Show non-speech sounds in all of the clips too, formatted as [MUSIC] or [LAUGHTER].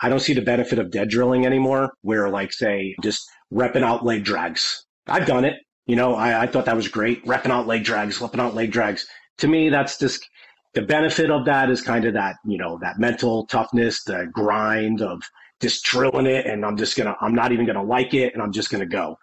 I don't see the benefit of dead drilling anymore, where like say just repping out leg drags. I've done it. You know, I, I thought that was great. Repping out leg drags, repping out leg drags. To me, that's just the benefit of that is kind of that, you know, that mental toughness, the grind of just drilling it. And I'm just to, I'm not even to like it. And I'm just to go.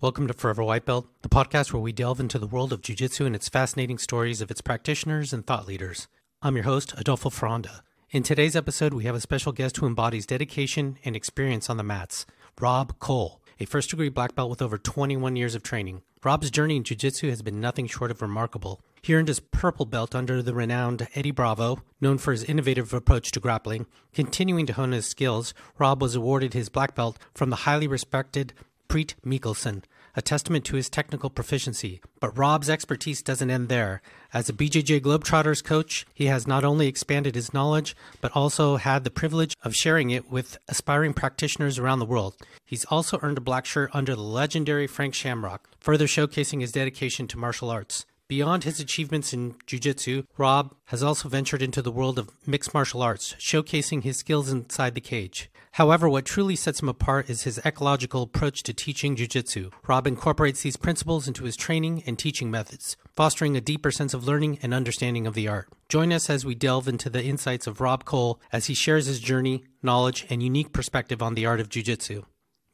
Welcome to Forever White Belt, the podcast where we delve into the world of Jiu-Jitsu and its fascinating stories of its practitioners and thought leaders. I'm your host, Adolfo Fronda. In today's episode, we have a special guest who embodies dedication and experience on the mats, Rob Cole, a first degree black belt with over 21 years of training. Rob's journey in Jiu-Jitsu has been nothing short of remarkable. He earned his purple belt under the renowned Eddie Bravo, known for his innovative approach to grappling. Continuing to hone his skills, Rob was awarded his black belt from the highly respected Priit Mihkelson, a testament to his technical proficiency. But Rob's expertise doesn't end there. As a BJJ Globetrotters coach, he has not only expanded his knowledge, but also had the privilege of sharing it with aspiring practitioners around the world. He's also earned a black shirt under the legendary Frank Shamrock, further showcasing his dedication to martial arts. Beyond his achievements in jiu-jitsu, Rob has also ventured into the world of mixed martial arts, showcasing his skills inside the cage. However, what truly sets him apart is his ecological approach to teaching jiu-jitsu. Rob incorporates these principles into his training and teaching methods, fostering a deeper sense of learning and understanding of the art. Join us as we delve into the insights of Rob Cole as he shares his journey, knowledge, and unique perspective on the art of jiu-jitsu.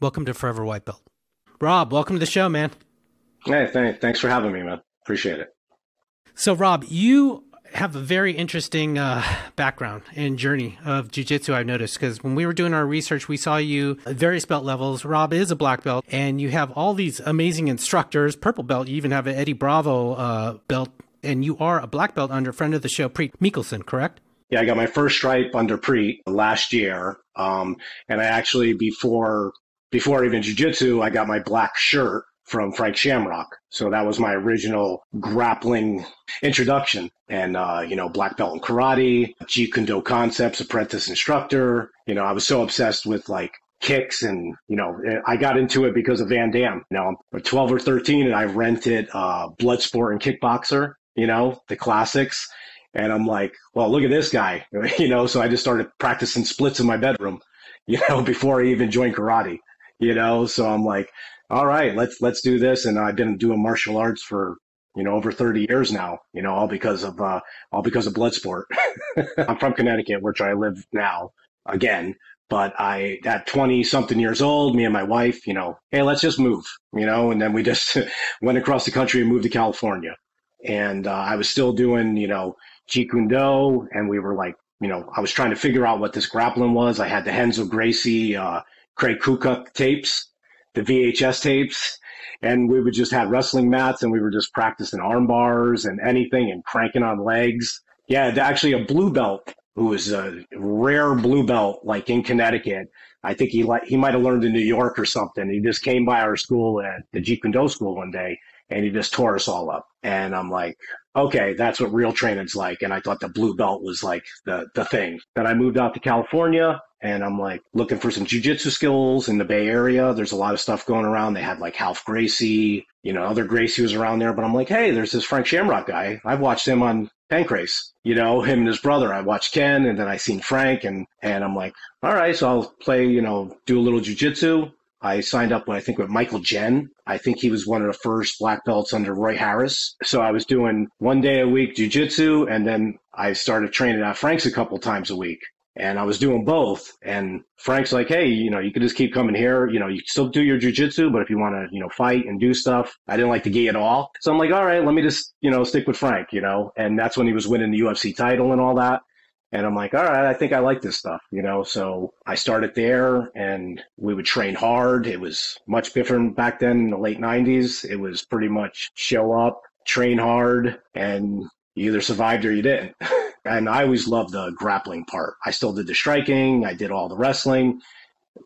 Welcome to Forever White Belt. Rob, welcome to the show, man. Hey, th- thanks for having me, man. Appreciate it. So, Rob, you have a very interesting uh, background and journey of jiu-jitsu i've noticed because when we were doing our research we saw you at various belt levels rob is a black belt and you have all these amazing instructors purple belt you even have an eddie bravo uh, belt and you are a black belt under friend of the show priit mihkelson correct yeah i got my first stripe under preet last year um, and i actually before before even jiu-jitsu i got my black shirt from Frank Shamrock. So that was my original grappling introduction. And, uh, you know, black belt in karate, Jeet Kune Do concepts, apprentice instructor. You know, I was so obsessed with like kicks and, you know, I got into it because of Van Damme. You know, I'm 12 or 13 and I rented, uh, Bloodsport and Kickboxer, you know, the classics. And I'm like, well, look at this guy, [LAUGHS] you know, so I just started practicing splits in my bedroom, [LAUGHS] you know, before I even joined karate, you know, so I'm like, all right, let's let's do this. And I've been doing martial arts for you know over 30 years now. You know, all because of uh, all because of Bloodsport. [LAUGHS] I'm from Connecticut, which I live now again. But I, at 20 something years old, me and my wife, you know, hey, let's just move, you know, and then we just [LAUGHS] went across the country and moved to California. And uh, I was still doing, you know, Jeet Kune Do, and we were like, you know, I was trying to figure out what this grappling was. I had the Renzo Gracie, uh, Craig Kukuk tapes, the VHS tapes and we would just have wrestling mats and we were just practicing arm bars and anything and cranking on legs. Yeah, actually a blue belt who was a rare blue belt like in Connecticut. I think he like he might have learned in New York or something. He just came by our school at the Jeet Kune Do school one day and he just tore us all up. And I'm like, okay, that's what real training's like. And I thought the blue belt was like the the thing. Then I moved out to California and I'm like looking for some jujitsu skills in the Bay Area. There's a lot of stuff going around. They had like Ralph Gracie, you know, other Gracie was around there. But I'm like, hey, there's this Frank Shamrock guy. I've watched him on Pancrase, you know, him and his brother. I watched Ken, and then I seen Frank, and and I'm like, all right, so I'll play, you know, do a little jujitsu. I signed up with, I think, with Michael Jen. I think he was one of the first black belts under Roy Harris. So I was doing one day a week jujitsu, and then I started training at Frank's a couple times a week and I was doing both. And Frank's like, hey, you know, you can just keep coming here. You know, you still do your jujitsu, but if you want to, you know, fight and do stuff, I didn't like the gi at all. So I'm like, all right, let me just, you know, stick with Frank, you know. And that's when he was winning the UFC title and all that. And I'm like, all right, I think I like this stuff, you know. So I started there and we would train hard. It was much different back then in the late 90s. It was pretty much show up, train hard, and you either survived or you didn't. [LAUGHS] And I always loved the grappling part. I still did the striking, I did all the wrestling,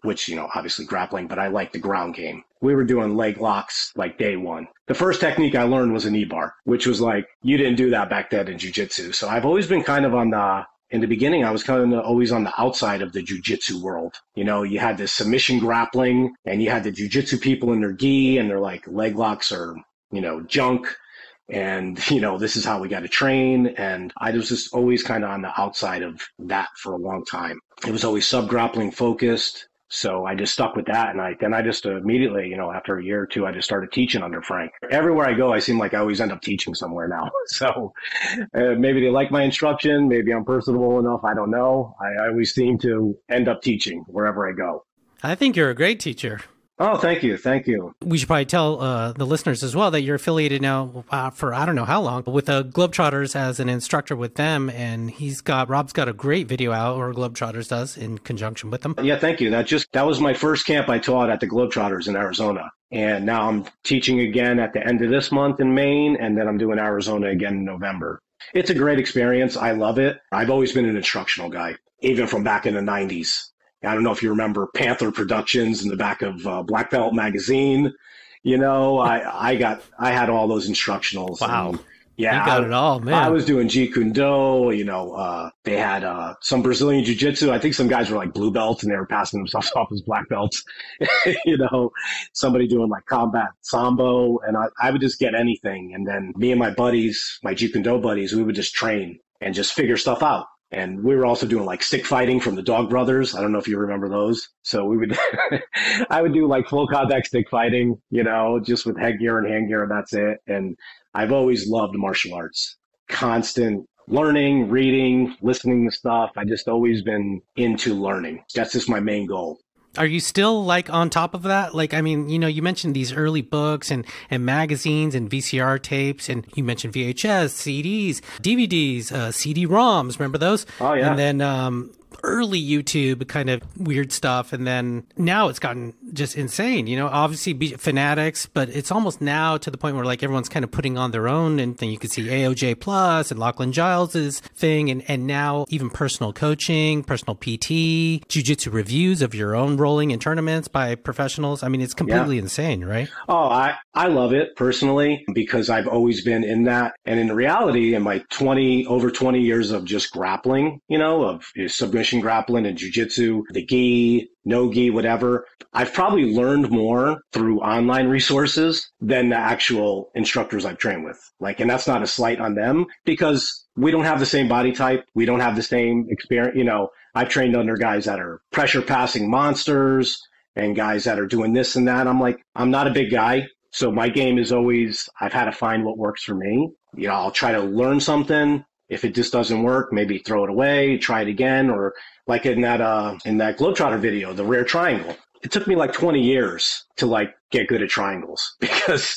which, you know, obviously grappling, but I like the ground game. We were doing leg locks like day one. The first technique I learned was a knee bar, which was like, you didn't do that back then in jujitsu. So I've always been kind of on the, in the beginning, I was kind of always on the outside of the jujitsu world. You know, you had the submission grappling and you had the jujitsu people in their gi and they're like leg locks are, you know, junk. And, [LAUGHS] you know, this is how we got to train. And I was just always kind of on the outside of that for a long time. It was always sub grappling focused. So I just stuck with that. And I, then I just immediately, you know, after a year or two, I just started teaching under Frank. Everywhere I go, I seem like I always end up teaching somewhere now. [LAUGHS] So uh, maybe they like my instruction. Maybe I'm personable enough. I don't know. I, I always seem to end up teaching wherever I go. I think you're a great teacher. Oh, thank you. Thank you. We should probably tell uh, the listeners as well that you're affiliated now uh, for I don't know how long with the Globetrotters as an instructor with them. And he's got, Rob's got a great video out, or Globetrotters does in conjunction with them. Yeah, thank you. That just, that was my first camp I taught at the Globetrotters in Arizona. And now I'm teaching again at the end of this month in Maine, and then I'm doing Arizona again in November. It's a great experience. I love it. I've always been an instructional guy, even from back in the 90s. I don't know if you remember Panther Productions in the back of uh, Black Belt magazine. You know, I I got I had all those instructionals. Wow. And, yeah, you got it all, man. I was doing Jeet Kune Do. You know, uh, they had uh, some Brazilian Jiu Jitsu. I think some guys were like blue belts and they were passing themselves [LAUGHS] off as black belts. [LAUGHS] you know, somebody doing like combat sambo, and I, I would just get anything. And then me and my buddies, my Jeet Kune Do buddies, we would just train and just figure stuff out. And we were also doing like stick fighting from the Dog Brothers. I don't know if you remember those. So we would, [LAUGHS] I would do like full contact stick fighting, you know, just with headgear and handgear, and that's it. And I've always loved martial arts, constant learning, reading, listening to stuff. I just always been into learning. That's just my main goal. Are you still like on top of that? Like, I mean, you know, you mentioned these early books and, and magazines and VCR tapes, and you mentioned VHS, CDs, DVDs, uh, CD-ROMs. Remember those? Oh yeah. And then um, early YouTube kind of weird stuff, and then now it's gotten just insane. You know, obviously be fanatics, but it's almost now to the point where like everyone's kind of putting on their own, and then you can see AOJ Plus and Lachlan Giles's thing, and and now even personal coaching, personal PT, jujitsu reviews of your own rolling in tournaments by professionals. I mean, it's completely yeah. insane, right? Oh, I I love it personally because I've always been in that, and in reality, in my twenty over twenty years of just grappling, you know, of submission grappling and jujitsu, the gi, no gi, whatever. I've probably learned more through online resources than the actual instructors I've trained with. Like, and that's not a slight on them because we don't have the same body type. We don't have the same experience. You know, I've trained under guys that are pressure passing monsters and guys that are doing this and that. I'm like, I'm not a big guy. So my game is always, I've had to find what works for me. You know, I'll try to learn something if it just doesn't work, maybe throw it away, try it again, or like in that uh in that Globetrotter video, the rare triangle. It took me like 20 years to like get good at triangles [LAUGHS] because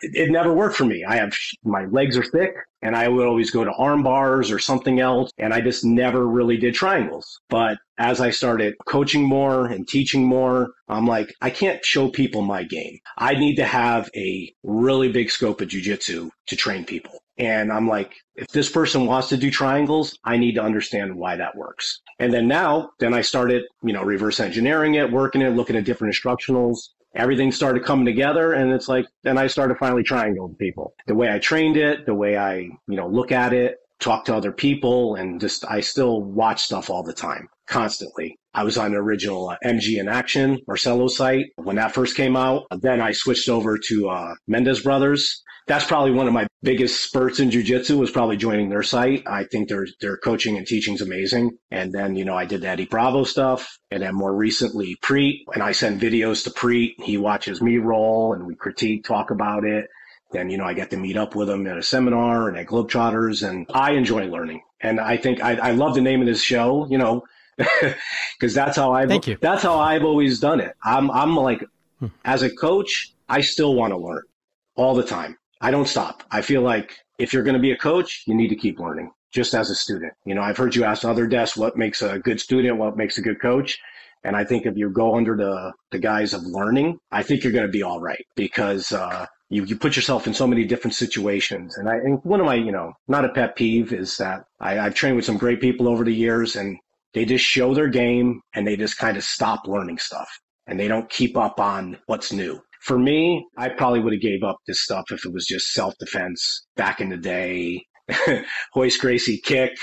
it never worked for me. I have my legs are thick and I would always go to arm bars or something else and I just never really did triangles. But as I started coaching more and teaching more, I'm like I can't show people my game. I need to have a really big scope of jujitsu to train people. And I'm like, if this person wants to do triangles, I need to understand why that works. And then now, then I started, you know, reverse engineering it, working it, looking at different instructionals. Everything started coming together. And it's like, then I started finally triangle people. The way I trained it, the way I, you know, look at it, talk to other people, and just, I still watch stuff all the time, constantly. I was on the original uh, MG in Action, Marcelo site when that first came out. Then I switched over to uh, Mendes Brothers that's probably one of my biggest spurts in jujitsu was probably joining their site. I think their their coaching and teaching is amazing. And then, you know, I did the Eddie Bravo stuff and then more recently Priit and I send videos to Priit. He watches me roll and we critique, talk about it. Then, you know, I get to meet up with him at a seminar and at Globetrotters and I enjoy learning. And I think I, I love the name of this show, you know, [LAUGHS] because that's how I've, Thank you. that's how I've always done it. I'm, I'm like, hmm. as a coach, I still want to learn all the time. I don't stop. I feel like if you're going to be a coach, you need to keep learning just as a student. You know, I've heard you ask other desks what makes a good student, what makes a good coach. And I think if you go under the, the guise of learning, I think you're going to be all right because, uh, you, you put yourself in so many different situations. And I, and one of my, you know, not a pet peeve is that I, I've trained with some great people over the years and they just show their game and they just kind of stop learning stuff and they don't keep up on what's new. For me, I probably would have gave up this stuff if it was just self defense back in the day. [LAUGHS] Royce Gracie kick,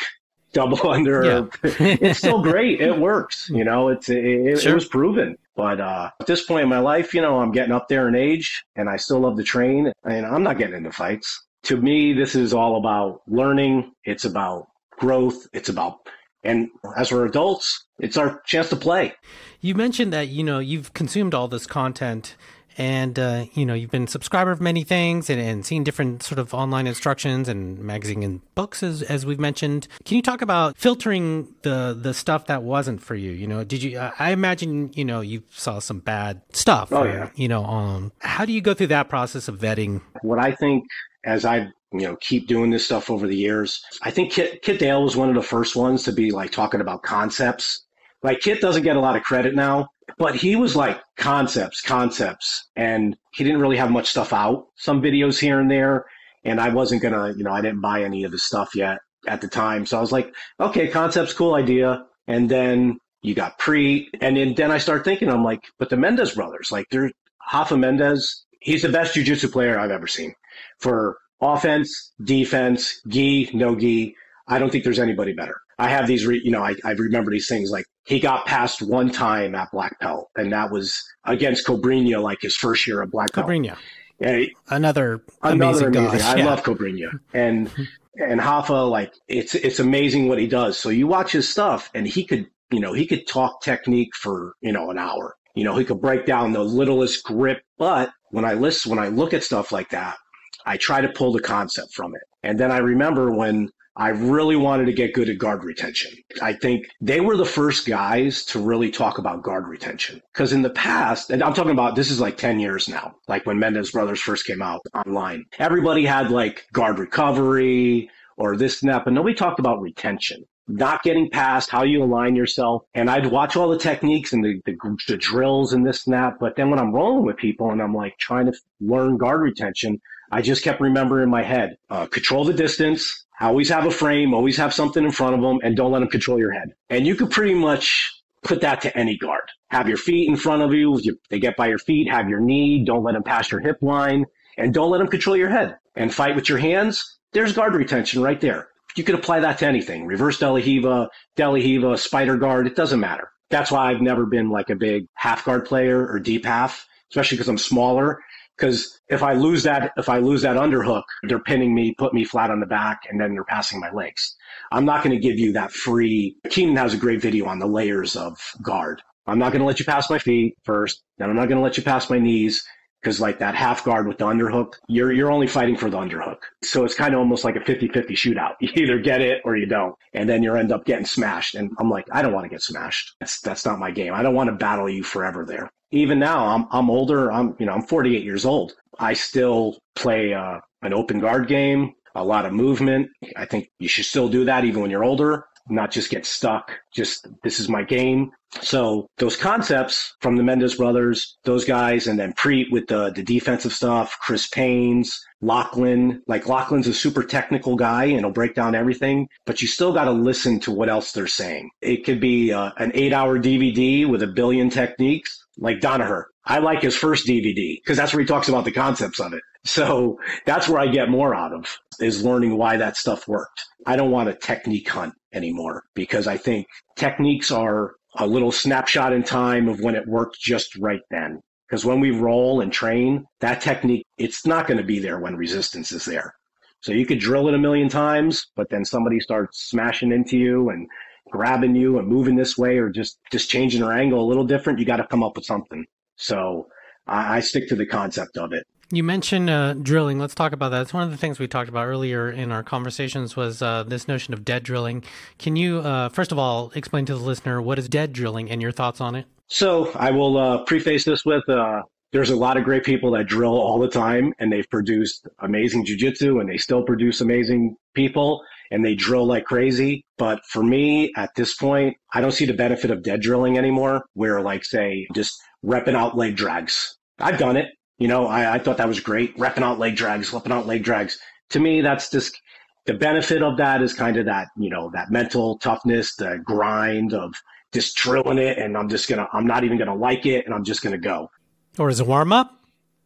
double [LAUGHS] under. Yeah. it's still great. It works. You know, it's it, sure. it was proven. But uh, at this point in my life, you know, I'm getting up there in age, and I still love to train, and I'm not getting into fights. To me, this is all about learning. It's about growth. It's about and as we're adults, it's our chance to play. You mentioned that you know you've consumed all this content and uh, you know you've been subscriber of many things and, and seen different sort of online instructions and magazine and books as, as we've mentioned can you talk about filtering the the stuff that wasn't for you you know did you i imagine you know you saw some bad stuff oh, or, yeah. you know um how do you go through that process of vetting what i think as i you know keep doing this stuff over the years i think kit, kit dale was one of the first ones to be like talking about concepts like Kit doesn't get a lot of credit now, but he was like concepts, concepts, and he didn't really have much stuff out. Some videos here and there, and I wasn't gonna, you know, I didn't buy any of the stuff yet at the time. So I was like, okay, concepts, cool idea. And then you got pre, and then, then I start thinking, I'm like, but the Mendes brothers, like they're Rafa Mendes, he's the best jujitsu player I've ever seen for offense, defense, gi, no gi. I don't think there's anybody better. I have these, re, you know, I, I remember these things like he got past one time at black belt, and that was against Cobrinha, like his first year at black belt. Cobrinha, yeah, another another amazing. amazing. I [LAUGHS] love Cobrinha, and and Rafa, like it's it's amazing what he does. So you watch his stuff, and he could, you know, he could talk technique for you know an hour. You know, he could break down the littlest grip, but when I list, when I look at stuff like that, I try to pull the concept from it. And then I remember when I really wanted to get good at guard retention. I think they were the first guys to really talk about guard retention. Because in the past, and I'm talking about this is like 10 years now, like when Mendes Brothers first came out online, everybody had like guard recovery or this and that, but nobody talked about retention. Not getting past how you align yourself. And I'd watch all the techniques and the, the, the drills and this and that. But then when I'm rolling with people and I'm like trying to learn guard retention, I just kept remembering in my head, uh, control the distance, Always have a frame, always have something in front of them, and don't let them control your head. And you could pretty much put that to any guard. Have your feet in front of you. If they get by your feet, have your knee. Don't let them pass your hip line, and don't let them control your head. And fight with your hands. There's guard retention right there. You could apply that to anything. Reverse De La Riva, De La Riva, spider guard. It doesn't matter. That's why I've never been like a big half guard player or deep half, especially because I'm smaller because if I lose that, if I lose that underhook, they're pinning me, put me flat on the back, and then they're passing my legs. I'm not going to give you that free. Keenan has a great video on the layers of guard. I'm not going to let you pass my feet first, then I'm not going to let you pass my knees because like that half guard with the underhook, you're you're only fighting for the underhook. So it's kind of almost like a 50-50 shootout. [LAUGHS] You either get it or you don't. And then you end up getting smashed. And I'm like, I don't want to get smashed. That's that's not my game. I don't want to battle you forever there. Even now, I'm I'm older. I'm you know, I'm 48 years old. I still play uh, an open guard game, a lot of movement. I think you should still do that even when you're older not just get stuck. Just this is my game. So those concepts from the Mendes brothers, those guys, and then Preet with the the defensive stuff, Chris Paines, Lachlan. Like Lachlan's a super technical guy and he'll break down everything, but you still got to listen to what else they're saying. It could be uh, an eight hour DVD with a billion techniques, like Danaher. I like his first DVD because that's where he talks about the concepts of it. So that's where I get more out of is learning why that stuff worked. I don't want a technique hunt anymore because I think techniques are a little snapshot in time of when it worked just right then. Because when we roll and train, that technique, it's not going to be there when resistance is there. So you could drill it a million times, but then somebody starts smashing into you and grabbing you and moving this way or just, just changing her angle a little different. You got to come up with something. So I, I stick to the concept of it. You mentioned uh, drilling. Let's talk about that. It's one of the things we talked about earlier in our conversations was uh, this notion of dead drilling. Can you, uh, first of all, explain to the listener what is dead drilling and your thoughts on it? So I will uh, preface this with uh, there's a lot of great people that drill all the time and they've produced amazing jujitsu and they still produce amazing people and they drill like crazy. But for me, at this point, I don't see the benefit of dead drilling anymore, where like, say, just repping out leg drags. I've done it. You know, I, I thought that was great. Repping out leg drags, flipping out leg drags. To me, that's just the benefit of that is kind of that, you know, that mental toughness, the grind of just drilling it. And I'm just going to, I'm not even going to like it. And I'm just going to go. Or as a warm up?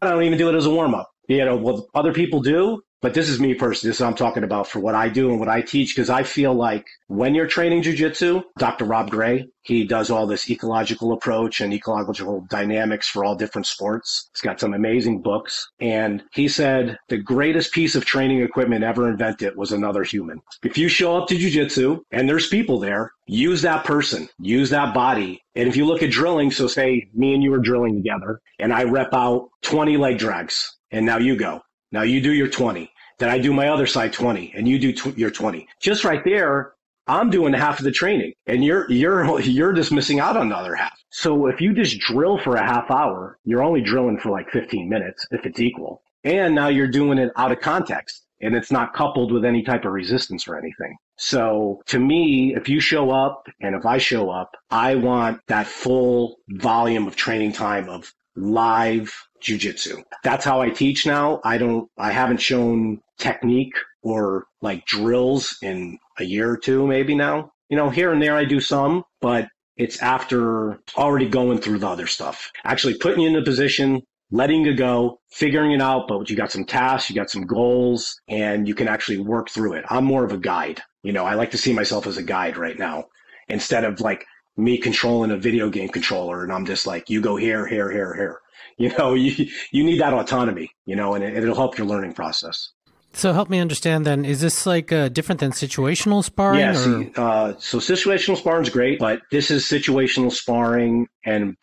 I don't even do it as a warm up. You know, what other people do, but this is me personally. This is what I'm talking about for what I do and what I teach because I feel like when you're training jujitsu, Dr. Rob Gray, he does all this ecological approach and ecological dynamics for all different sports. He's got some amazing books. And he said the greatest piece of training equipment ever invented was another human. If you show up to jujitsu and there's people there, use that person, use that body. And if you look at drilling, so say me and you are drilling together and I rep out 20 leg drags and now you go. Now you do your 20. Then I do my other side 20 and you do tw- your 20. Just right there, I'm doing half of the training and you're, you're, [LAUGHS] you're just missing out on the other half. So if you just drill for a half hour, you're only drilling for like 15 minutes if it's equal. And now you're doing it out of context and it's not coupled with any type of resistance or anything. So to me, if you show up and if I show up, I want that full volume of training time of live jujitsu. That's how I teach now. I don't, I haven't shown technique or like drills in a year or two, maybe now. You know, here and there I do some, but it's after already going through the other stuff. Actually putting you in a position, letting you go, figuring it out, but you got some tasks, you got some goals, and you can actually work through it. I'm more of a guide. You know, I like to see myself as a guide right now instead of like me controlling a video game controller and I'm just like, you go here, here, here, here. You know, [LAUGHS] you, you need that autonomy, you know, and it, it'll help your learning process. So help me understand then, is this like uh, different than situational sparring? Yeah, see, uh, so situational sparring is great, but this is situational sparring and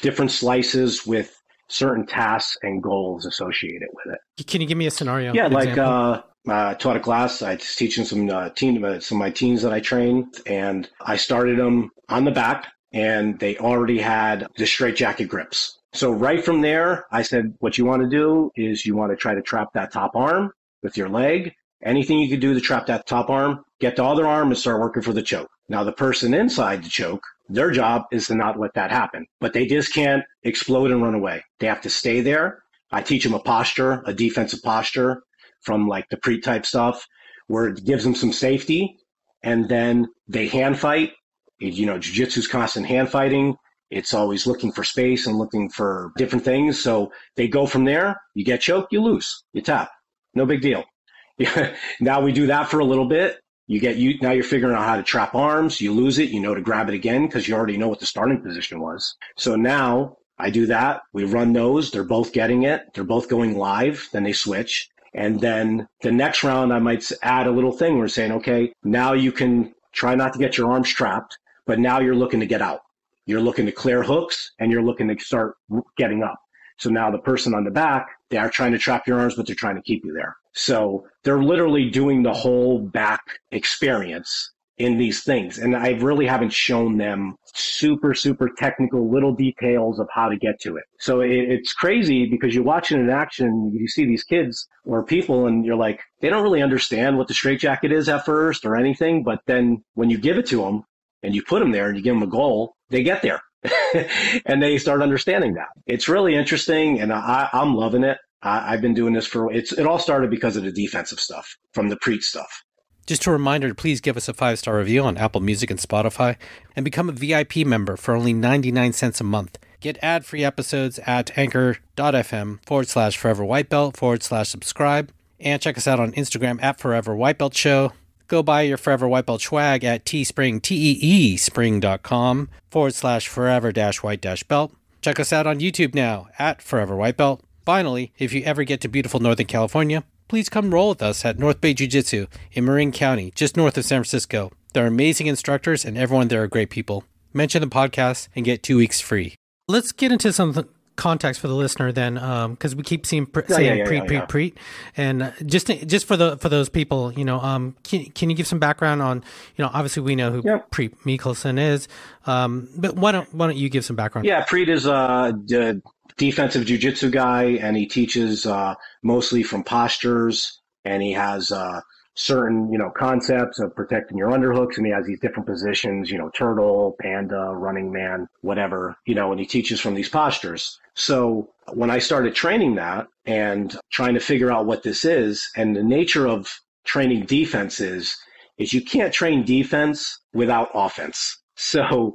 different slices with certain tasks and goals associated with it. Can you give me a scenario? Yeah, like uh, I taught a class. I was teaching some uh, teen, uh, some of my teens that I train, and I started them on the back, and they already had the straight jacket grips. So right from there, I said, what you want to do is you want to try to trap that top arm with your leg. Anything you could do to trap that top arm, get the other arm and start working for the choke. Now the person inside the choke, their job is to not let that happen, but they just can't explode and run away. They have to stay there. I teach them a posture, a defensive posture from like the pre type stuff where it gives them some safety and then they hand fight. You know, jujitsu's constant hand fighting. It's always looking for space and looking for different things. So they go from there. You get choked, you lose, you tap. No big deal. [LAUGHS] now we do that for a little bit. You get you now you're figuring out how to trap arms. You lose it, you know to grab it again because you already know what the starting position was. So now I do that. We run those. They're both getting it. They're both going live. Then they switch. And then the next round, I might add a little thing. We're saying, okay, now you can try not to get your arms trapped, but now you're looking to get out. You're looking to clear hooks and you're looking to start getting up. So now the person on the back, they are trying to trap your arms, but they're trying to keep you there. So they're literally doing the whole back experience in these things. And I really haven't shown them super, super technical little details of how to get to it. So it, it's crazy because you watch it in action, you see these kids or people and you're like, they don't really understand what the straitjacket is at first or anything. But then when you give it to them and you put them there and you give them a goal, they get there. [LAUGHS] and they start understanding that. It's really interesting and I, I'm loving it. I, have been doing this for it's it all started because of the defensive stuff from the preach stuff. Just a reminder to please give us a five star review on Apple Music and Spotify and become a VIP member for only 99 cents a month. Get ad free episodes at anchor.fm forward slash forever white belt forward slash subscribe. And check us out on Instagram at Forever White Belt Show. Go buy your Forever White Belt swag at teespring, T-E-E spring.com forward slash forever dash white dash belt. Check us out on YouTube now at Forever White Belt. Finally, if you ever get to beautiful Northern California, please come roll with us at North Bay Jiu Jitsu in Marin County, just north of San Francisco. They're amazing instructors and everyone there are great people. Mention the podcast and get two weeks free. Let's get into some context for the listener then, because um, we keep seeing pre- saying yeah, yeah, pre, pre, pre, and uh, just just for the for those people, you know, um, can can you give some background on, you know, obviously we know who yep. Priit Mihkelson is, um, but why don't why don't you give some background? Yeah, Preet is uh, defensive jujitsu guy, and he teaches uh, mostly from postures, and he has uh, certain you know concepts of protecting your underhooks, and he has these different positions, you know, turtle, panda, running man, whatever, you know, and he teaches from these postures. So when I started training that and trying to figure out what this is, and the nature of training defense is, is you can't train defense without offense. So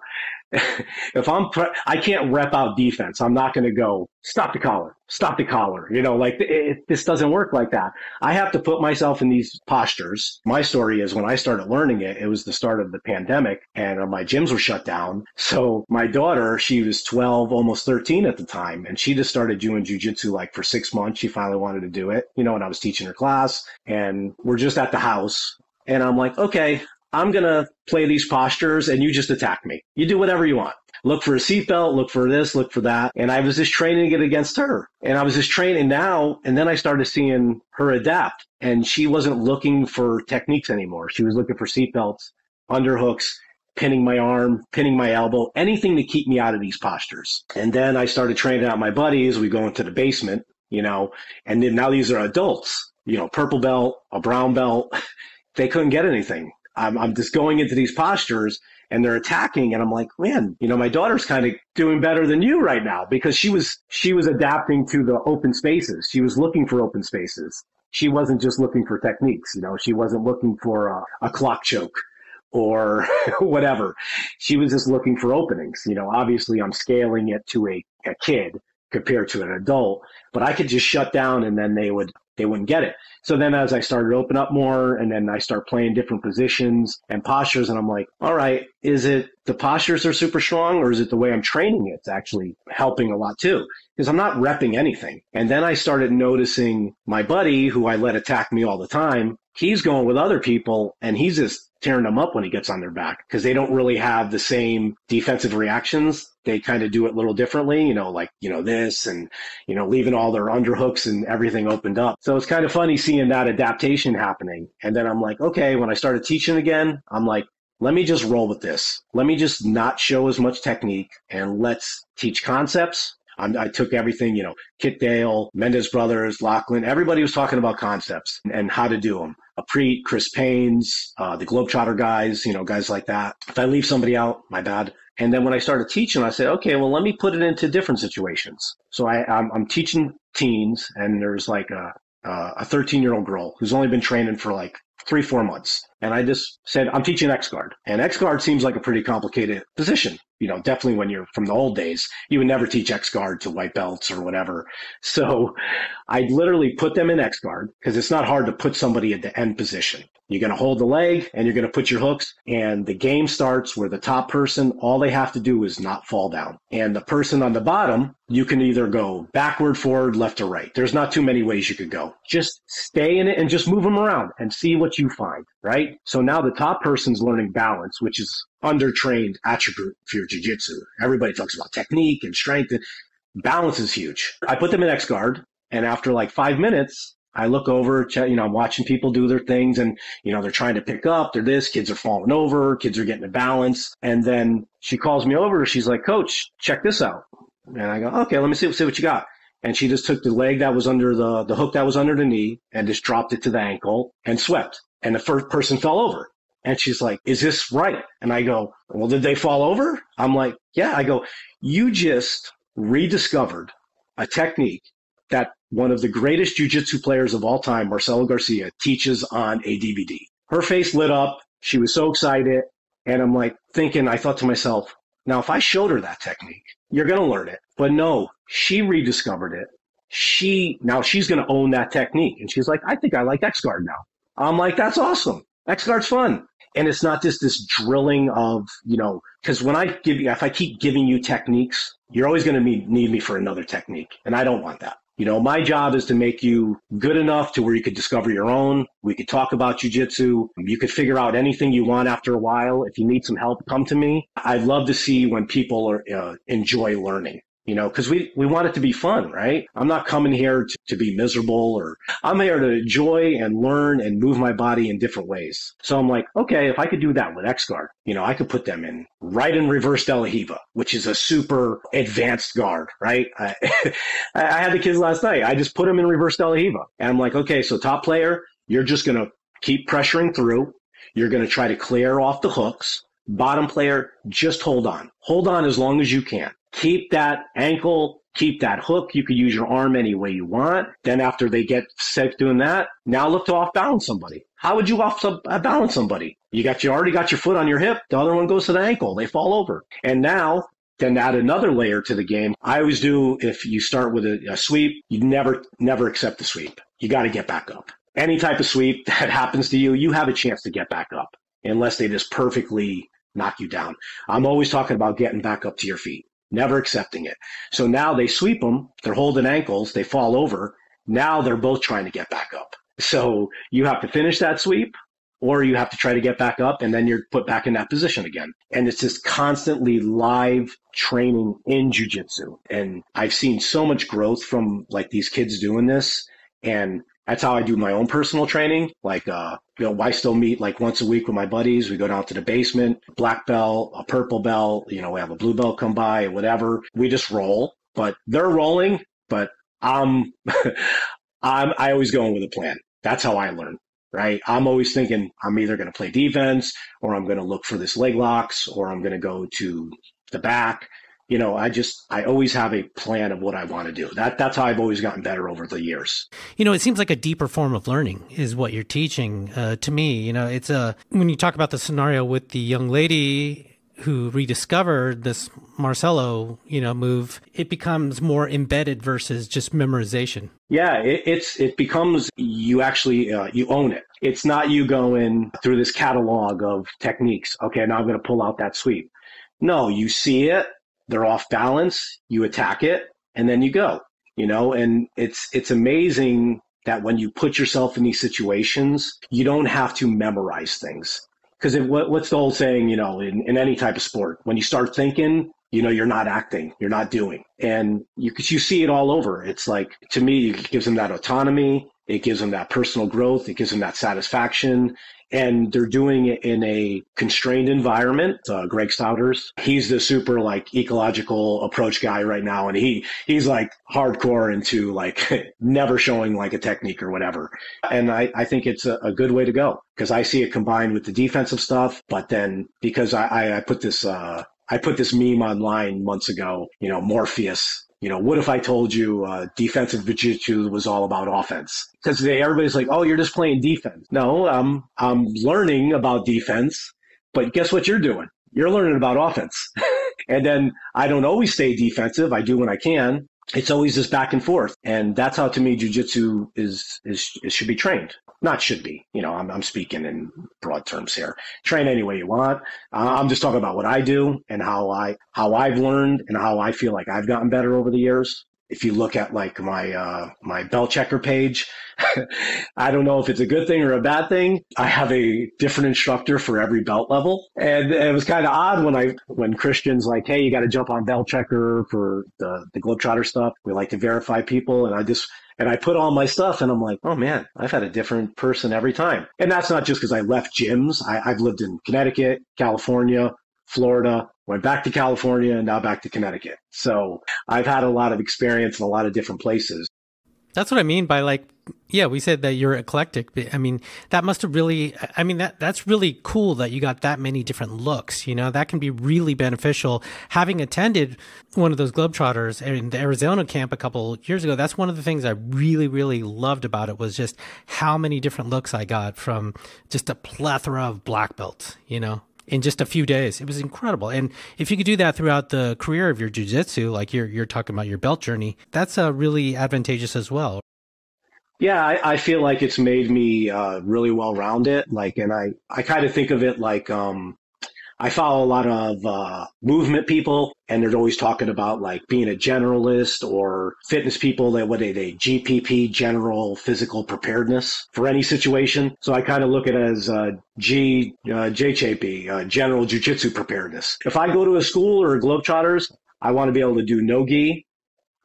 [LAUGHS] if I'm, pre- I can't rep out defense. I'm not going to go stop the collar, stop the collar. You know, like it, it, this doesn't work like that. I have to put myself in these postures. My story is when I started learning it, it was the start of the pandemic and uh, my gyms were shut down. So my daughter, she was 12, almost 13 at the time, and she just started doing jujitsu like for six months. She finally wanted to do it, you know, and I was teaching her class and we're just at the house and I'm like, okay, I'm going to play these postures and you just attack me. You do whatever you want. Look for a seatbelt, look for this, look for that. And I was just training it against her. And I was just training now. And then I started seeing her adapt and she wasn't looking for techniques anymore. She was looking for seatbelts, underhooks, pinning my arm, pinning my elbow, anything to keep me out of these postures. And then I started training out my buddies. We go into the basement, you know, and then now these are adults, you know, purple belt, a brown belt. [LAUGHS] They couldn't get anything. I'm, I'm just going into these postures and they're attacking and I'm like, man, you know, my daughter's kind of doing better than you right now because she was she was adapting to the open spaces. She was looking for open spaces. She wasn't just looking for techniques, you know, she wasn't looking for a, a clock choke or [LAUGHS] whatever. She was just looking for openings. You know, obviously I'm scaling it to a, a kid compared to an adult, but I could just shut down and then they would they wouldn't get it. So then as I started to open up more and then I start playing different positions and postures and I'm like, all right, is it the postures are super strong or is it the way I'm training it's actually helping a lot too? Because I'm not repping anything. And then I started noticing my buddy who I let attack me all the time. He's going with other people and he's just tearing them up when he gets on their back because they don't really have the same defensive reactions. They kind of do it a little differently, you know, like, you know, this and, you know, leaving all their underhooks and everything opened up. So it's kind of funny seeing that adaptation happening. And then I'm like, okay, when I started teaching again, I'm like, let me just roll with this. Let me just not show as much technique and let's teach concepts. I'm, i took everything, you know, Kit Dale, Mendes Brothers, Lachlan, everybody was talking about concepts and how to do them. Priit, Chris Paines, uh, the Globetrotter guys, you know, guys like that. If I leave somebody out, my bad. And then when I started teaching, I said, okay, well, let me put it into different situations. So I, I'm, I'm teaching teens, and there's like a, a 13 year old girl who's only been training for like three, four months. And I just said, I'm teaching X guard. And X guard seems like a pretty complicated position. You know, definitely when you're from the old days, you would never teach X guard to white belts or whatever. So I literally put them in X guard because it's not hard to put somebody at the end position. You're going to hold the leg and you're going to put your hooks and the game starts where the top person, all they have to do is not fall down. And the person on the bottom, you can either go backward, forward, left or right. There's not too many ways you could go. Just stay in it and just move them around and see what you find, right? So now the top person's learning balance, which is undertrained attribute for your jiu-jitsu. Everybody talks about technique and strength and balance is huge. I put them in X guard and after like five minutes, I look over, you know, I'm watching people do their things and, you know, they're trying to pick up, they're this, kids are falling over, kids are getting a balance. And then she calls me over. She's like, coach, check this out. And I go, okay, let me see, see what you got. And she just took the leg that was under the, the hook that was under the knee and just dropped it to the ankle and swept. And the first person fell over. And she's like, is this right? And I go, well, did they fall over? I'm like, yeah. I go, you just rediscovered a technique that one of the greatest jiu-jitsu players of all time, Marcelo Garcia, teaches on a DVD. Her face lit up. She was so excited. And I'm like thinking, I thought to myself, now if I showed her that technique, you're going to learn it. But no, she rediscovered it. She, now she's going to own that technique. And she's like, I think I like X guard now. I'm like, that's awesome. X guard's fun. And it's not just this drilling of, you know, because when I give you, if I keep giving you techniques, you're always going to need me for another technique. And I don't want that. You know, my job is to make you good enough to where you could discover your own. We could talk about jujitsu. You could figure out anything you want after a while. If you need some help, come to me. I'd love to see when people are, uh, enjoy learning you know, because we, we want it to be fun, right? I'm not coming here to, to, be miserable or I'm here to enjoy and learn and move my body in different ways. So I'm like, okay, if I could do that with X guard, you know, I could put them in right in reverse De La Riva, which is a super advanced guard, right? [LAUGHS] I, I had the kids last night. I just put them in reverse De La Riva and I'm like, okay, so top player, you're just going to keep pressuring through. You're going to try to clear off the hooks. Bottom player, just hold on. Hold on as long as you can keep that ankle, keep that hook. You could use your arm any way you want. Then after they get safe doing that, now look to off balance somebody. How would you off balance somebody? You got you already got your foot on your hip. The other one goes to the ankle. They fall over. And now then add another layer to the game. I always do if you start with a, a sweep, you never never accept the sweep. You got to get back up. Any type of sweep [LAUGHS] that happens to you, you have a chance to get back up unless they just perfectly knock you down. I'm always talking about getting back up to your feet, never accepting it. So now they sweep them, they're holding ankles, they fall over. Now they're both trying to get back up. So you have to finish that sweep or you have to try to get back up and then you're put back in that position again. And it's just constantly live training in jujitsu. And I've seen so much growth from like these kids doing this. And that's how I do my own personal training. Like, uh, you know, I still meet like once a week with my buddies. We go down to the basement, black belt, a purple belt, you know, we have a blue belt come by, whatever. We just roll, but they're rolling, but I'm, [LAUGHS] I'm, I always go in with a plan. That's how I learn, right? I'm always thinking I'm either going to play defense or I'm going to look for this leg locks or I'm going to go to the back you know, I just I always have a plan of what I want to do. That that's how I've always gotten better over the years. You know, it seems like a deeper form of learning is what you're teaching uh, to me. You know, it's a when you talk about the scenario with the young lady who rediscovered this Marcelo, you know, move, it becomes more embedded versus just memorization. Yeah, it, it's it becomes you actually uh, you own it. It's not you going through this catalog of techniques. Okay, now I'm going to pull out that sweep. No, you see it, they're off balance, you attack it, and then you go. You know, and it's it's amazing that when you put yourself in these situations, you don't have to memorize things. Because what, what's the old saying, you know, in, in any type of sport? When you start thinking, you know, you're not acting, you're not doing. And you, you see it all over. It's like, to me, it gives them that autonomy. It gives them that personal growth. It gives them that satisfaction and they're doing it in a constrained environment. Uh, Greg Souders, he's the super like ecological approach guy right now, and he he's like hardcore into like [LAUGHS] never showing like a technique or whatever. And I, I think it's a, a good way to go because I see it combined with the defensive stuff, but then because I, I, I put this uh, I put this meme online months ago, you know, Morpheus you know, what if I told you uh, defensive jiu-jitsu was all about offense? Because everybody's like, oh, you're just playing defense. No, I'm I'm learning about defense, but guess what you're doing? You're learning about offense. [LAUGHS] and then I don't always stay defensive. I do when I can. It's always this back and forth, and that's how to me jiu-jitsu is is, is should be trained not should be. You know, I'm, I'm speaking in broad terms here. Train any way you want. Uh, I'm just talking about what I do and how I how I've learned and how I feel like I've gotten better over the years. If you look at like my uh, my belt checker page, [LAUGHS] I don't know if it's a good thing or a bad thing. I have a different instructor for every belt level, and it was kind of odd when I when Christian's like, "Hey, you got to jump on belt checker for the the globetrotter stuff." We like to verify people, and I just and I put all my stuff and I'm like, oh man, I've had a different person every time. And that's not just because I left gyms. I, I've lived in Connecticut, California, Florida, went back to California, and now back to Connecticut. So I've had a lot of experience in a lot of different places. That's what I mean by like, yeah, we said that you're eclectic. I mean, that must have really, I mean, that that's really cool that you got that many different looks. You know, that can be really beneficial. Having attended one of those Globetrotters in the Arizona camp a couple years ago, that's one of the things I really, really loved about it was just how many different looks I got from just a plethora of black belts, you know? in just a few days. It was incredible. And if you could do that throughout the career of your jiu-jitsu, like you're you're talking about your belt journey, that's uh, really advantageous as well. Yeah, I, I feel like it's made me uh, really well rounded. Like, and I I kind of think of it like um, I follow a lot of uh, movement people, and they're always talking about like being a generalist or fitness people that what are they GPP, general physical preparedness for any situation. So I kind of look at it as uh, G uh, JJP, uh, general jujitsu preparedness. If I go to a school or a Globetrotters, I want to be able to do no gi,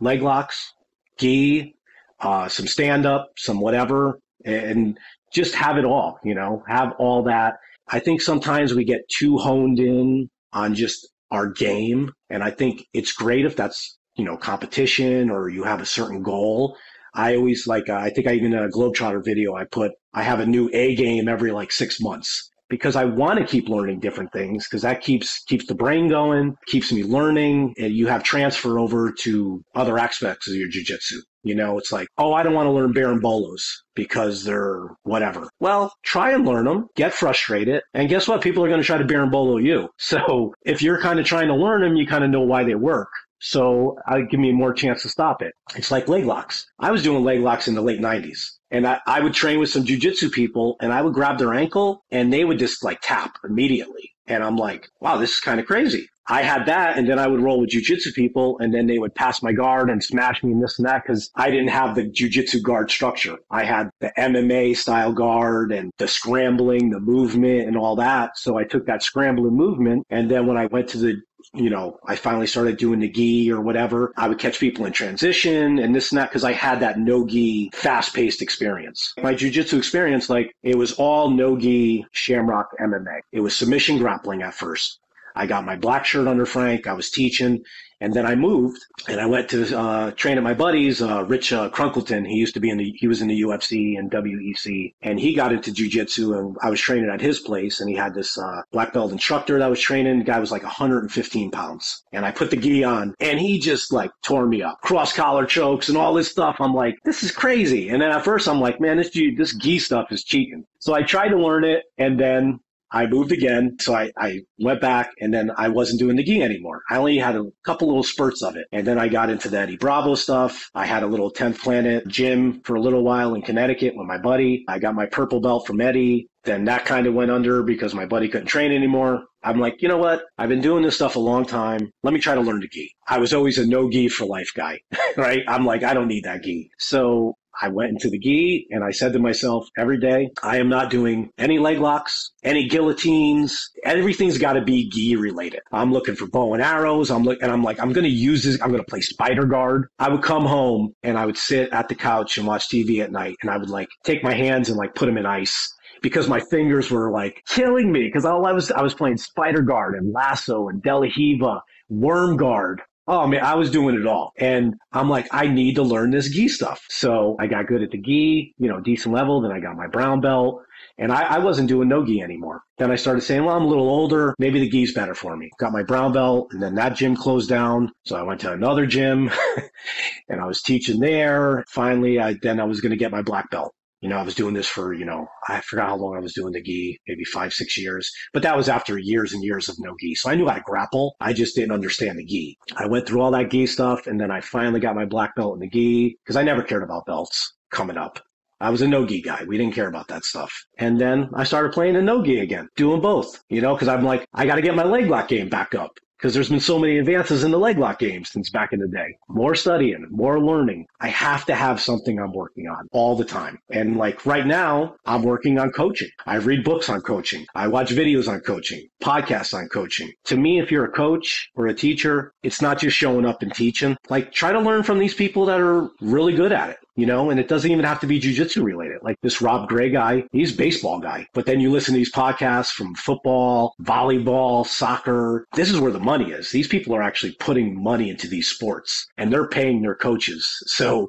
leg locks, gi, uh, some stand up, some whatever, and just have it all. You know, have all that I think sometimes we get too honed in on just our game. And I think it's great if that's, you know, competition or you have a certain goal. I always like, uh, I think I even in a Globetrotter video, I put, I have a new A game every like six months. Because I want to keep learning different things because that keeps keeps the brain going, keeps me learning, and you have transfer over to other aspects of your jujitsu. You know, it's like, oh, I don't want to learn berimbolos because they're whatever. Well, try and learn them, get frustrated, and guess what? People are going to try to berimbolo you. So if you're kind of trying to learn them, you kind of know why they work. So I give me more chance to stop it. It's like leg locks. I was doing leg locks in the late 90s. And I, I would train with some jujitsu people and I would grab their ankle and they would just like tap immediately. And I'm like, wow, this is kind of crazy. I had that, and then I would roll with jujitsu people, and then they would pass my guard and smash me and this and that because I didn't have the jujitsu guard structure. I had the MMA style guard and the scrambling, the movement, and all that. So I took that scrambling movement, and then when I went to the you know, I finally started doing the gi or whatever. I would catch people in transition and this and that because I had that no gi fast paced experience. My jujitsu experience, like it was all no gi shamrock MMA. It was submission grappling at first. I got my black shirt under Frank. I was teaching. And then I moved and I went to uh, train at my buddy's, uh, Rich uh, Crunkilton. He used to be in the, he was in the UFC and WEC and he got into jujitsu and I was training at his place and he had this uh, black belt instructor that was training. The guy was like 115 pounds and I put the gi on and he just like tore me up. Cross collar chokes and all this stuff. I'm like, this is crazy. And then at first I'm like, man, this, this gi stuff is cheating. So I tried to learn it and then I moved again. So I, I went back and then I wasn't doing the gi anymore. I only had a couple little spurts of it. And then I got into the Eddie Bravo stuff. I had a little 10th Planet gym for a little while in Connecticut with my buddy. I got my purple belt from Eddie. Then that kind of went under because my buddy couldn't train anymore. I'm like, you know what? I've been doing this stuff a long time. Let me try to learn the gi. I was always a no gi for life guy, [LAUGHS] right? I'm like, I don't need that gi. So I went into the gi and I said to myself every day, I am not doing any leg locks, any guillotines. Everything's got to be gi related. I'm looking for bow and arrows. I'm looking, and I'm like, I'm going to use this. I'm going to play spider guard. I would come home and I would sit at the couch and watch TV at night and I would like take my hands and like put them in ice because my fingers were like killing me because all I was I was playing Spider Guard and Lasso and De La Riva, Worm Guard, Oh man, I was doing it all. And I'm like, I need to learn this gi stuff. So I got good at the gi, you know, decent level. Then I got my brown belt. And I, I, wasn't doing no gi anymore. Then I started saying, well, I'm a little older. Maybe the gi's better for me. Got my brown belt and then that gym closed down. So I went to another gym [LAUGHS] and I was teaching there. Finally, I, then I was going to get my black belt. You know, I was doing this for, you know, I forgot how long I was doing the gi, maybe five, six years. But that was after years and years of no gi. So I knew how to grapple. I just didn't understand the gi. I went through all that gi stuff and then I finally got my black belt in the gi because I never cared about belts coming up. I was a no gi guy. We didn't care about that stuff. And then I started playing a no gi again, doing both, you know, because I'm like, I got to get my leg lock game back up because there's been so many advances in the leg lock game since back in the day. More studying, more learning. I have to have something I'm working on all the time. And like right now, I'm working on coaching. I read books on coaching. I watch videos on coaching, podcasts on coaching. To me, if you're a coach or a teacher, it's not just showing up and teaching. Like try to learn from these people that are really good at it you know, and it doesn't even have to be jujitsu related. Like this Rob Gray guy, he's baseball guy. But then you listen to these podcasts from football, volleyball, soccer. This is where the money is. These people are actually putting money into these sports and they're paying their coaches. So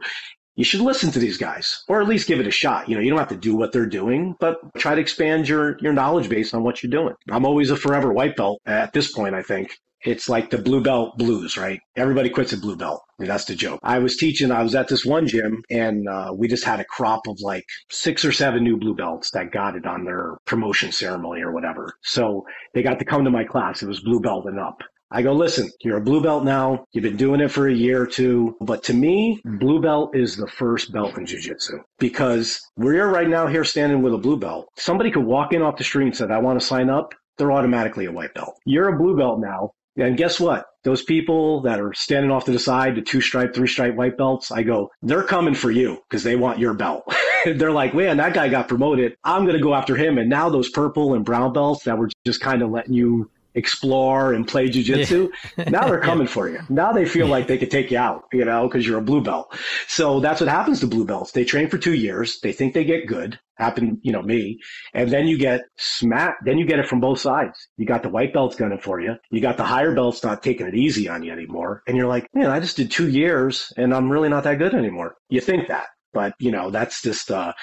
you should listen to these guys or at least give it a shot. You know, you don't have to do what they're doing, but try to expand your, your knowledge base on what you're doing. I'm always a forever white belt at this point, I think it's like the blue belt blues, right? Everybody quits at blue belt. I mean, that's the joke. I was teaching, I was at this one gym and uh, we just had a crop of like six or seven new blue belts that got it on their promotion ceremony or whatever. So they got to come to my class. It was blue belt and up. I go, listen, you're a blue belt now. You've been doing it for a year or two. But to me, blue belt is the first belt in jujitsu because we're right now here standing with a blue belt. Somebody could walk in off the street and say, I want to sign up. They're automatically a white belt. You're a blue belt now. And guess what? Those people that are standing off to the side, the two stripe, three stripe white belts, I go, they're coming for you because they want your belt. [LAUGHS] they're like, man, that guy got promoted. I'm going to go after him. And now those purple and brown belts that were just kind of letting you explore and play jujitsu. Yeah. [LAUGHS] now they're coming yeah. for you. Now they feel like they could take you out, you know, because you're a blue belt. So that's what happens to blue belts. They train for two years. They think they get good. Happen, you know, me. And then you get smacked. Then you get it from both sides. You got the white belts gunning for you. You got the higher belts not taking it easy on you anymore. And you're like, man, I just did two years and I'm really not that good anymore. You think that. But, you know, that's just, uh,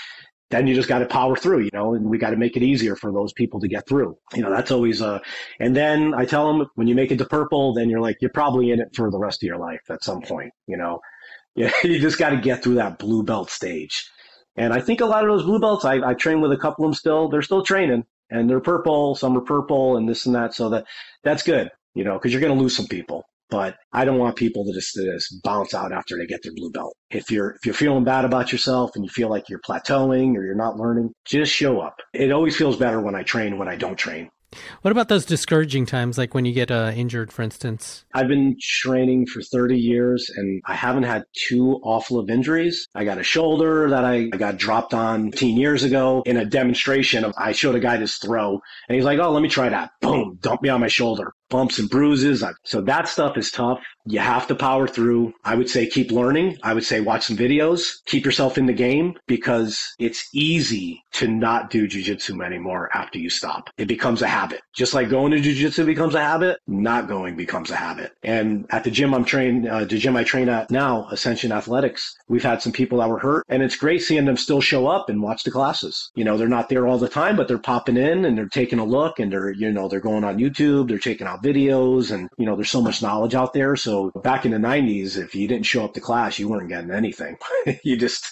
then you just got to power through, you know, and we got to make it easier for those people to get through. You know, that's always a, and then I tell them when you make it to purple, then you're like you're probably in it for the rest of your life at some point, you know. [LAUGHS] Yeah, you just got to get through that blue belt stage. And I think a lot of those blue belts, I, I train with a couple of them still. They're still training, and they're purple. Some are purple, and this and that. So that that's good, you know, because you're going to lose some people. But I don't want people to just, to just bounce out after they get their blue belt. If you're if you're feeling bad about yourself and you feel like you're plateauing or you're not learning, just show up. It always feels better when I train when I don't train. What about those discouraging times, like when you get uh, injured, for instance? I've been training for 30 years and I haven't had too awful of injuries. I got a shoulder that I, I got dropped on 15 years ago in a demonstration of, I showed a guy this throw and he's like, Oh, let me try that. Boom, dump me on my shoulder bumps and bruises. So that stuff is tough. You have to power through. I would say keep learning. I would say watch some videos, keep yourself in the game because it's easy to not do jujitsu anymore after you stop. It becomes a habit. Just like going to jujitsu becomes a habit, not going becomes a habit. And at the gym I'm trained, uh, the gym I train at now, Ascension Athletics, we've had some people that were hurt and it's great seeing them still show up and watch the classes. You know, they're not there all the time, but they're popping in and they're taking a look and they're, you know, they're going on YouTube, they're checking out videos and, you know, there's so much knowledge out there. So back in the 90s, if you didn't show up to class, you weren't getting anything. [LAUGHS] you just,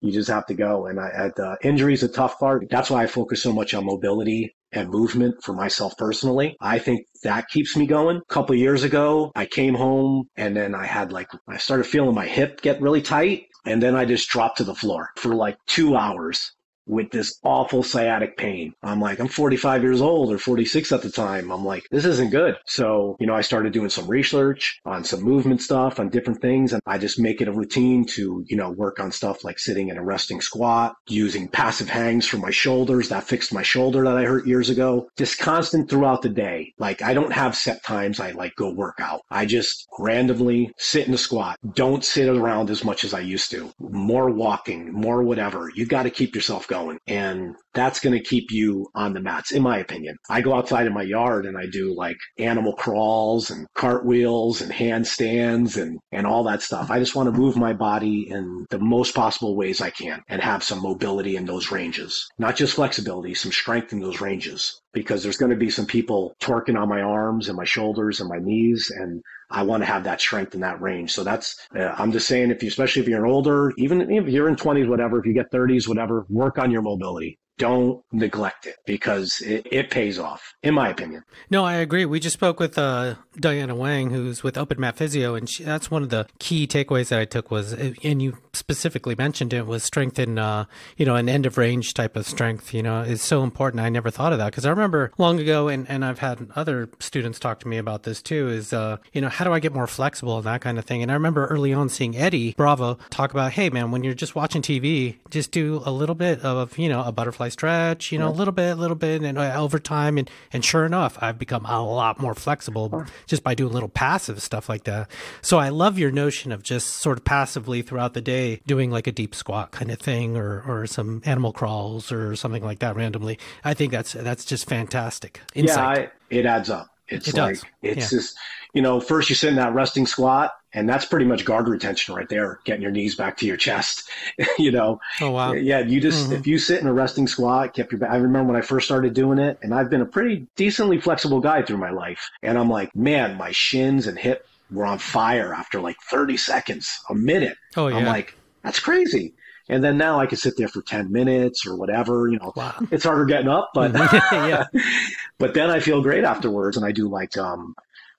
you just have to go. And I had uh, injuries, a tough part. That's why I focus so much on mobility and movement for myself personally. I think that keeps me going. A couple years ago, I came home and then I had like, I started feeling my hip get really tight. And then I just dropped to the floor for like two hours with this awful sciatic pain. I'm like, I'm 45 years old or 46 at the time. I'm like, this isn't good. So, you know, I started doing some research on some movement stuff on different things. And I just make it a routine to, you know, work on stuff like sitting in a resting squat, using passive hangs for my shoulders. That fixed my shoulder that I hurt years ago. Just constant throughout the day. Like I don't have set times I like go work out. I just randomly sit in a squat. Don't sit around as much as I used to. More walking, more whatever. You got to keep yourself going. And that's going to keep you on the mats, in my opinion. I go outside in my yard and I do like animal crawls and cartwheels and handstands and, and all that stuff. I just want to move my body in the most possible ways I can and have some mobility in those ranges, not just flexibility, some strength in those ranges because there's going to be some people torquing on my arms and my shoulders and my knees and I want to have that strength in that range. So that's, uh, I'm just saying, if you, especially if you're older, even if you're in 20s, whatever, if you get 30s, whatever, work on your mobility don't neglect it because it, it, pays off, in my opinion. No, I agree. We just spoke with uh, Diana Wang, who's with Open Mat Physio, and she, that's one of the key takeaways that I took was, and you specifically mentioned it, was strength in, uh, you know, an end of range type of strength. You know, is so important. I never thought of that because I remember long ago, and, and I've had other students talk to me about this too. Is uh, you know, how do I get more flexible and that kind of thing? And I remember early on seeing Eddie Bravo talk about, hey man, when you're just watching TV, just do a little bit of you know a butterfly stretch, you know, a little bit, a little bit, and uh, over time, and and sure enough, I've become a lot more flexible just by doing little passive stuff like that. So I love your notion of just sort of passively throughout the day doing like a deep squat kind of thing, or or some animal crawls or something like that randomly. I think that's that's just fantastic. Insight. Yeah, I, it adds up. It's it like does. it's yeah. just you know, first you sit in that resting squat, and that's pretty much guard retention right there, getting your knees back to your chest. [LAUGHS] you know, oh wow, yeah. You just mm-hmm. if you sit in a resting squat, kept your back. I remember when I first started doing it, and I've been a pretty decently flexible guy through my life, and I'm like, man, my shins and hip were on fire after like 30 seconds, a minute. Oh yeah, I'm like, that's crazy. And then now I can sit there for 10 minutes or whatever, you know, wow. it's harder getting up, but, [LAUGHS] yeah. [LAUGHS] but then I feel great afterwards. And I do like, um,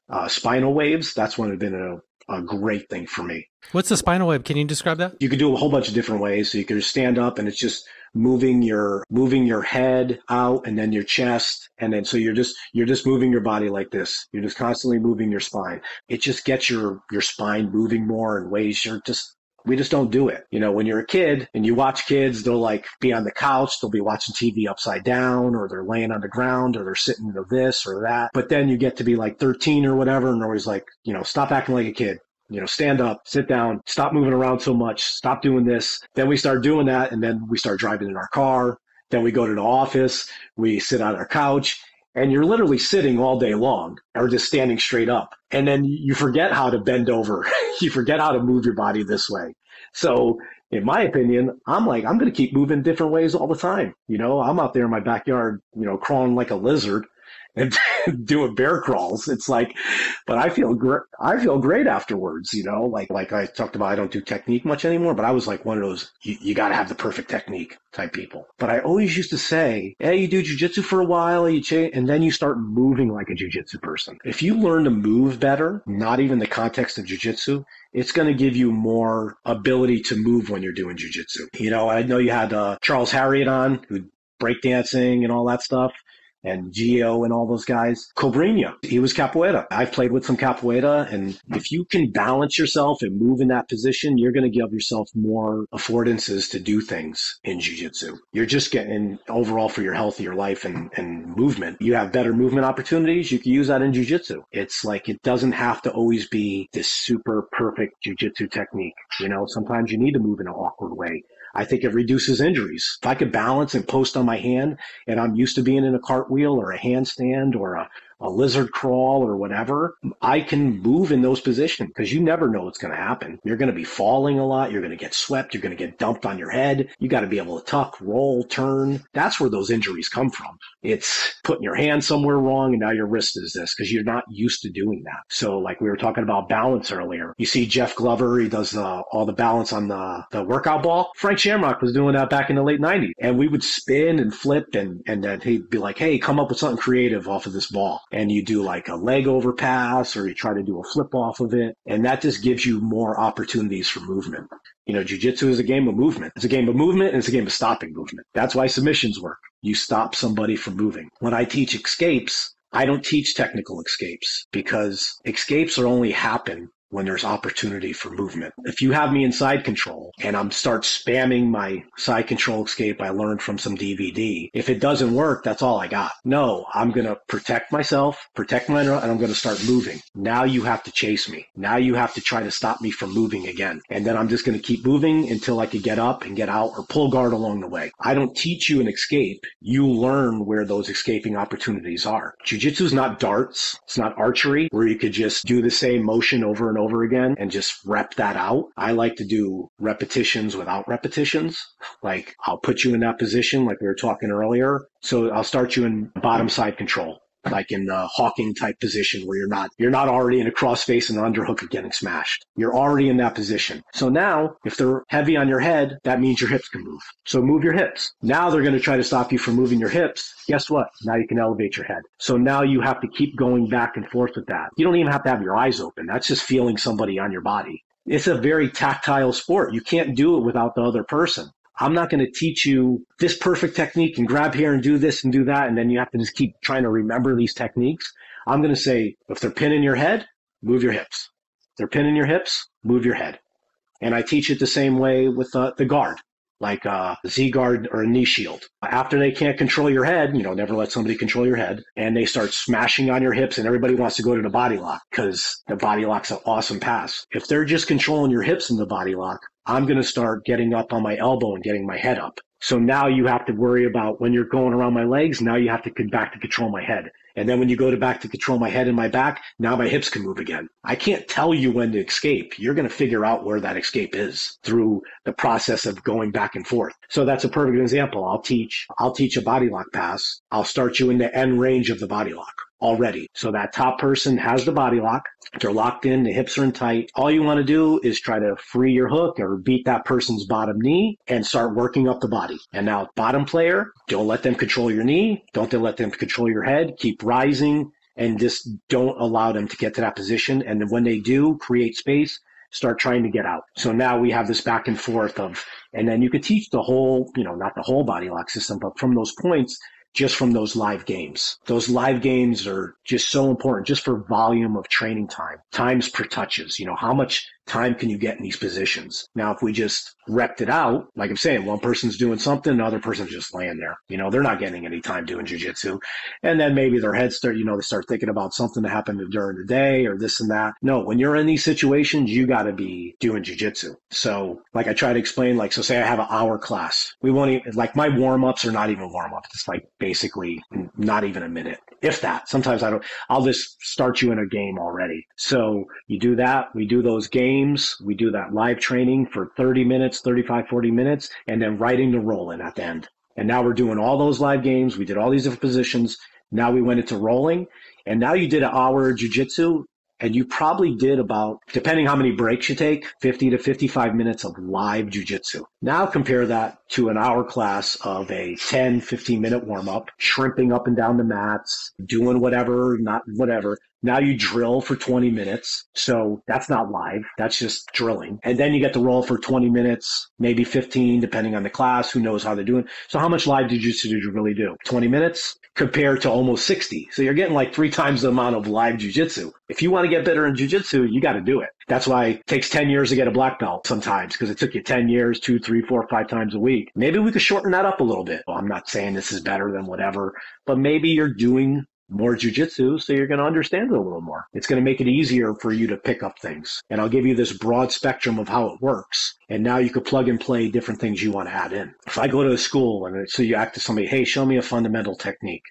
uh, spinal waves. That's one of been a, a great thing for me. What's the spinal wave? Can you describe that? You can do a whole bunch of different ways. So you can stand up and it's just moving your moving your head out and then your chest and then so you're just you're just moving your body like this you're just constantly moving your spine it just gets your your spine moving more in ways you're just we just don't do it. You know, when you're a kid and you watch kids, they'll like be on the couch, they'll be watching TV upside down, or they're laying on the ground, or they're sitting to this or that. But then you get to be like 13 or whatever, and they're always like, you know, stop acting like a kid. You know, stand up, sit down, stop moving around so much, stop doing this. Then we start doing that, and then we start driving in our car. Then we go to the office, we sit on our couch, and you're literally sitting all day long or just standing straight up. And then you forget how to bend over. [LAUGHS] you forget how to move your body this way. So in my opinion, I'm like, I'm going to keep moving different ways all the time. You know, I'm out there in my backyard, you know, crawling like a lizard and [LAUGHS] doing bear crawls. It's like, but I feel great. I feel great afterwards, you know, like, like I talked about, I don't do technique much anymore, but I was like one of those, you, you got to have the perfect technique type people. But I always used to say, hey, you do jujitsu for a while, you change, and then you start moving like a jujitsu person. If you learn to move better, not even the context of jujitsu, it's going to give you more ability to move when you're doing jujitsu. You know, I know you had uh, Charles Harriott on who breakdancing and all that stuff and Gio and all those guys. Cobrinha, he was capoeira. I've played with some capoeira, and if you can balance yourself and move in that position, you're going to give yourself more affordances to do things in jiu-jitsu. You're just getting overall for your health, your life, and, and movement. You have better movement opportunities. You can use that in jiu-jitsu. It's like it doesn't have to always be this super perfect jiu-jitsu technique. You know, sometimes you need to move in an awkward way. I think it reduces injuries. If I could balance and post on my hand and I'm used to being in a cartwheel or a handstand or a a lizard crawl or whatever, I can move in those positions because you never know what's going to happen. You're going to be falling a lot. You're going to get swept. You're going to get dumped on your head. You got to be able to tuck, roll, turn. That's where those injuries come from. It's putting your hand somewhere wrong and now your wrist is this because you're not used to doing that. So like we were talking about balance earlier, you see Jeff Glover, he does the, all the balance on the, the workout ball. Frank Shamrock was doing that back in the late 90s and we would spin and flip and, and then he'd be like, Hey, come up with something creative off of this ball and you do like a leg overpass or you try to do a flip off of it. And that just gives you more opportunities for movement. You know, jujitsu is a game of movement. It's a game of movement and it's a game of stopping movement. That's why submissions work. You stop somebody from moving. When I teach escapes, I don't teach technical escapes because escapes are only happen when there's opportunity for movement. If you have me in side control and I'm start spamming my side control escape I learned from some DVD, if it doesn't work, that's all I got. No, I'm going to protect myself, protect my, and I'm going to start moving. Now you have to chase me. Now you have to try to stop me from moving again. And then I'm just going to keep moving until I can get up and get out or pull guard along the way. I don't teach you an escape. You learn where those escaping opportunities are. Jiu-jitsu is not darts. It's not archery where you could just do the same motion over and over over again and just rep that out. I like to do repetitions without repetitions. Like I'll put you in that position, like we were talking earlier. So I'll start you in bottom side control like in the hawking type position where you're not you're not already in a crossface and underhook of getting smashed. You're already in that position. So now if they're heavy on your head, that means your hips can move. So move your hips. Now they're going to try to stop you from moving your hips. Guess what? Now you can elevate your head. So now you have to keep going back and forth with that. You don't even have to have your eyes open. That's just feeling somebody on your body. It's a very tactile sport. You can't do it without the other person. I'm not going to teach you this perfect technique and grab here and do this and do that. And then you have to just keep trying to remember these techniques. I'm going to say, if they're pinning your head, move your hips. If they're pinning your hips, move your head. And I teach it the same way with uh, the guard, like a Z guard or a knee shield. After they can't control your head, you know, never let somebody control your head, and they start smashing on your hips, and everybody wants to go to the body lock because the body lock's an awesome pass. If they're just controlling your hips in the body lock, I'm going to start getting up on my elbow and getting my head up. So now you have to worry about when you're going around my legs. Now you have to get back to control my head. And then when you go to back to control my head and my back, now my hips can move again. I can't tell you when to escape. You're going to figure out where that escape is through the process of going back and forth. So that's a perfect example. I'll teach, I'll teach a body lock pass. I'll start you in the end range of the body lock already. So that top person has the body lock. They're locked in. The hips are in tight. All you want to do is try to free your hook or beat that person's bottom knee and start working up the body. And now bottom player, don't let them control your knee. Don't let them control your head. Keep rising and just don't allow them to get to that position. And when they do create space, start trying to get out. So now we have this back and forth of, and then you could teach the whole, you know, not the whole body lock system, but from those points, just from those live games. Those live games are just so important just for volume of training time, times per touches. You know, how much time can you get in these positions? Now, if we just repped it out, like I'm saying, one person's doing something, another person's just laying there. You know, they're not getting any time doing jujitsu. And then maybe their heads start, you know, they start thinking about something that happened during the day or this and that. No, when you're in these situations, you got to be doing jujitsu. So, like I try to explain, like, so say I have an hour class. We won't even, like, my warm ups are not even warm ups. It's like basically not even a minute if that. Sometimes I don't, I'll just start you in a game already. So you do that. We do those games. We do that live training for 30 minutes, 35, 40 minutes, and then writing the roll in at the end. And now we're doing all those live games. We did all these different positions. Now we went into rolling and now you did an hour of jujitsu and you probably did about, depending how many breaks you take, 50 to 55 minutes of live jujitsu. Now compare that to an hour class of a 10, 15 minute warm up, shrimping up and down the mats, doing whatever, not whatever. Now you drill for 20 minutes. So that's not live. That's just drilling. And then you get to roll for 20 minutes, maybe 15, depending on the class. Who knows how they're doing. So how much live jujitsu did you really do? 20 minutes compared to almost 60. So you're getting like three times the amount of live jujitsu. If you want to get better in jujitsu, you got to do it. That's why it takes 10 years to get a black belt sometimes because it took you 10 years, two, three, four, five times a week. Maybe we could shorten that up a little bit. Well, I'm not saying this is better than whatever, but maybe you're doing more jujitsu, so you're going to understand it a little more. It's going to make it easier for you to pick up things. And I'll give you this broad spectrum of how it works. And now you could plug and play different things you want to add in. If I go to a school and so you act to somebody, hey, show me a fundamental technique.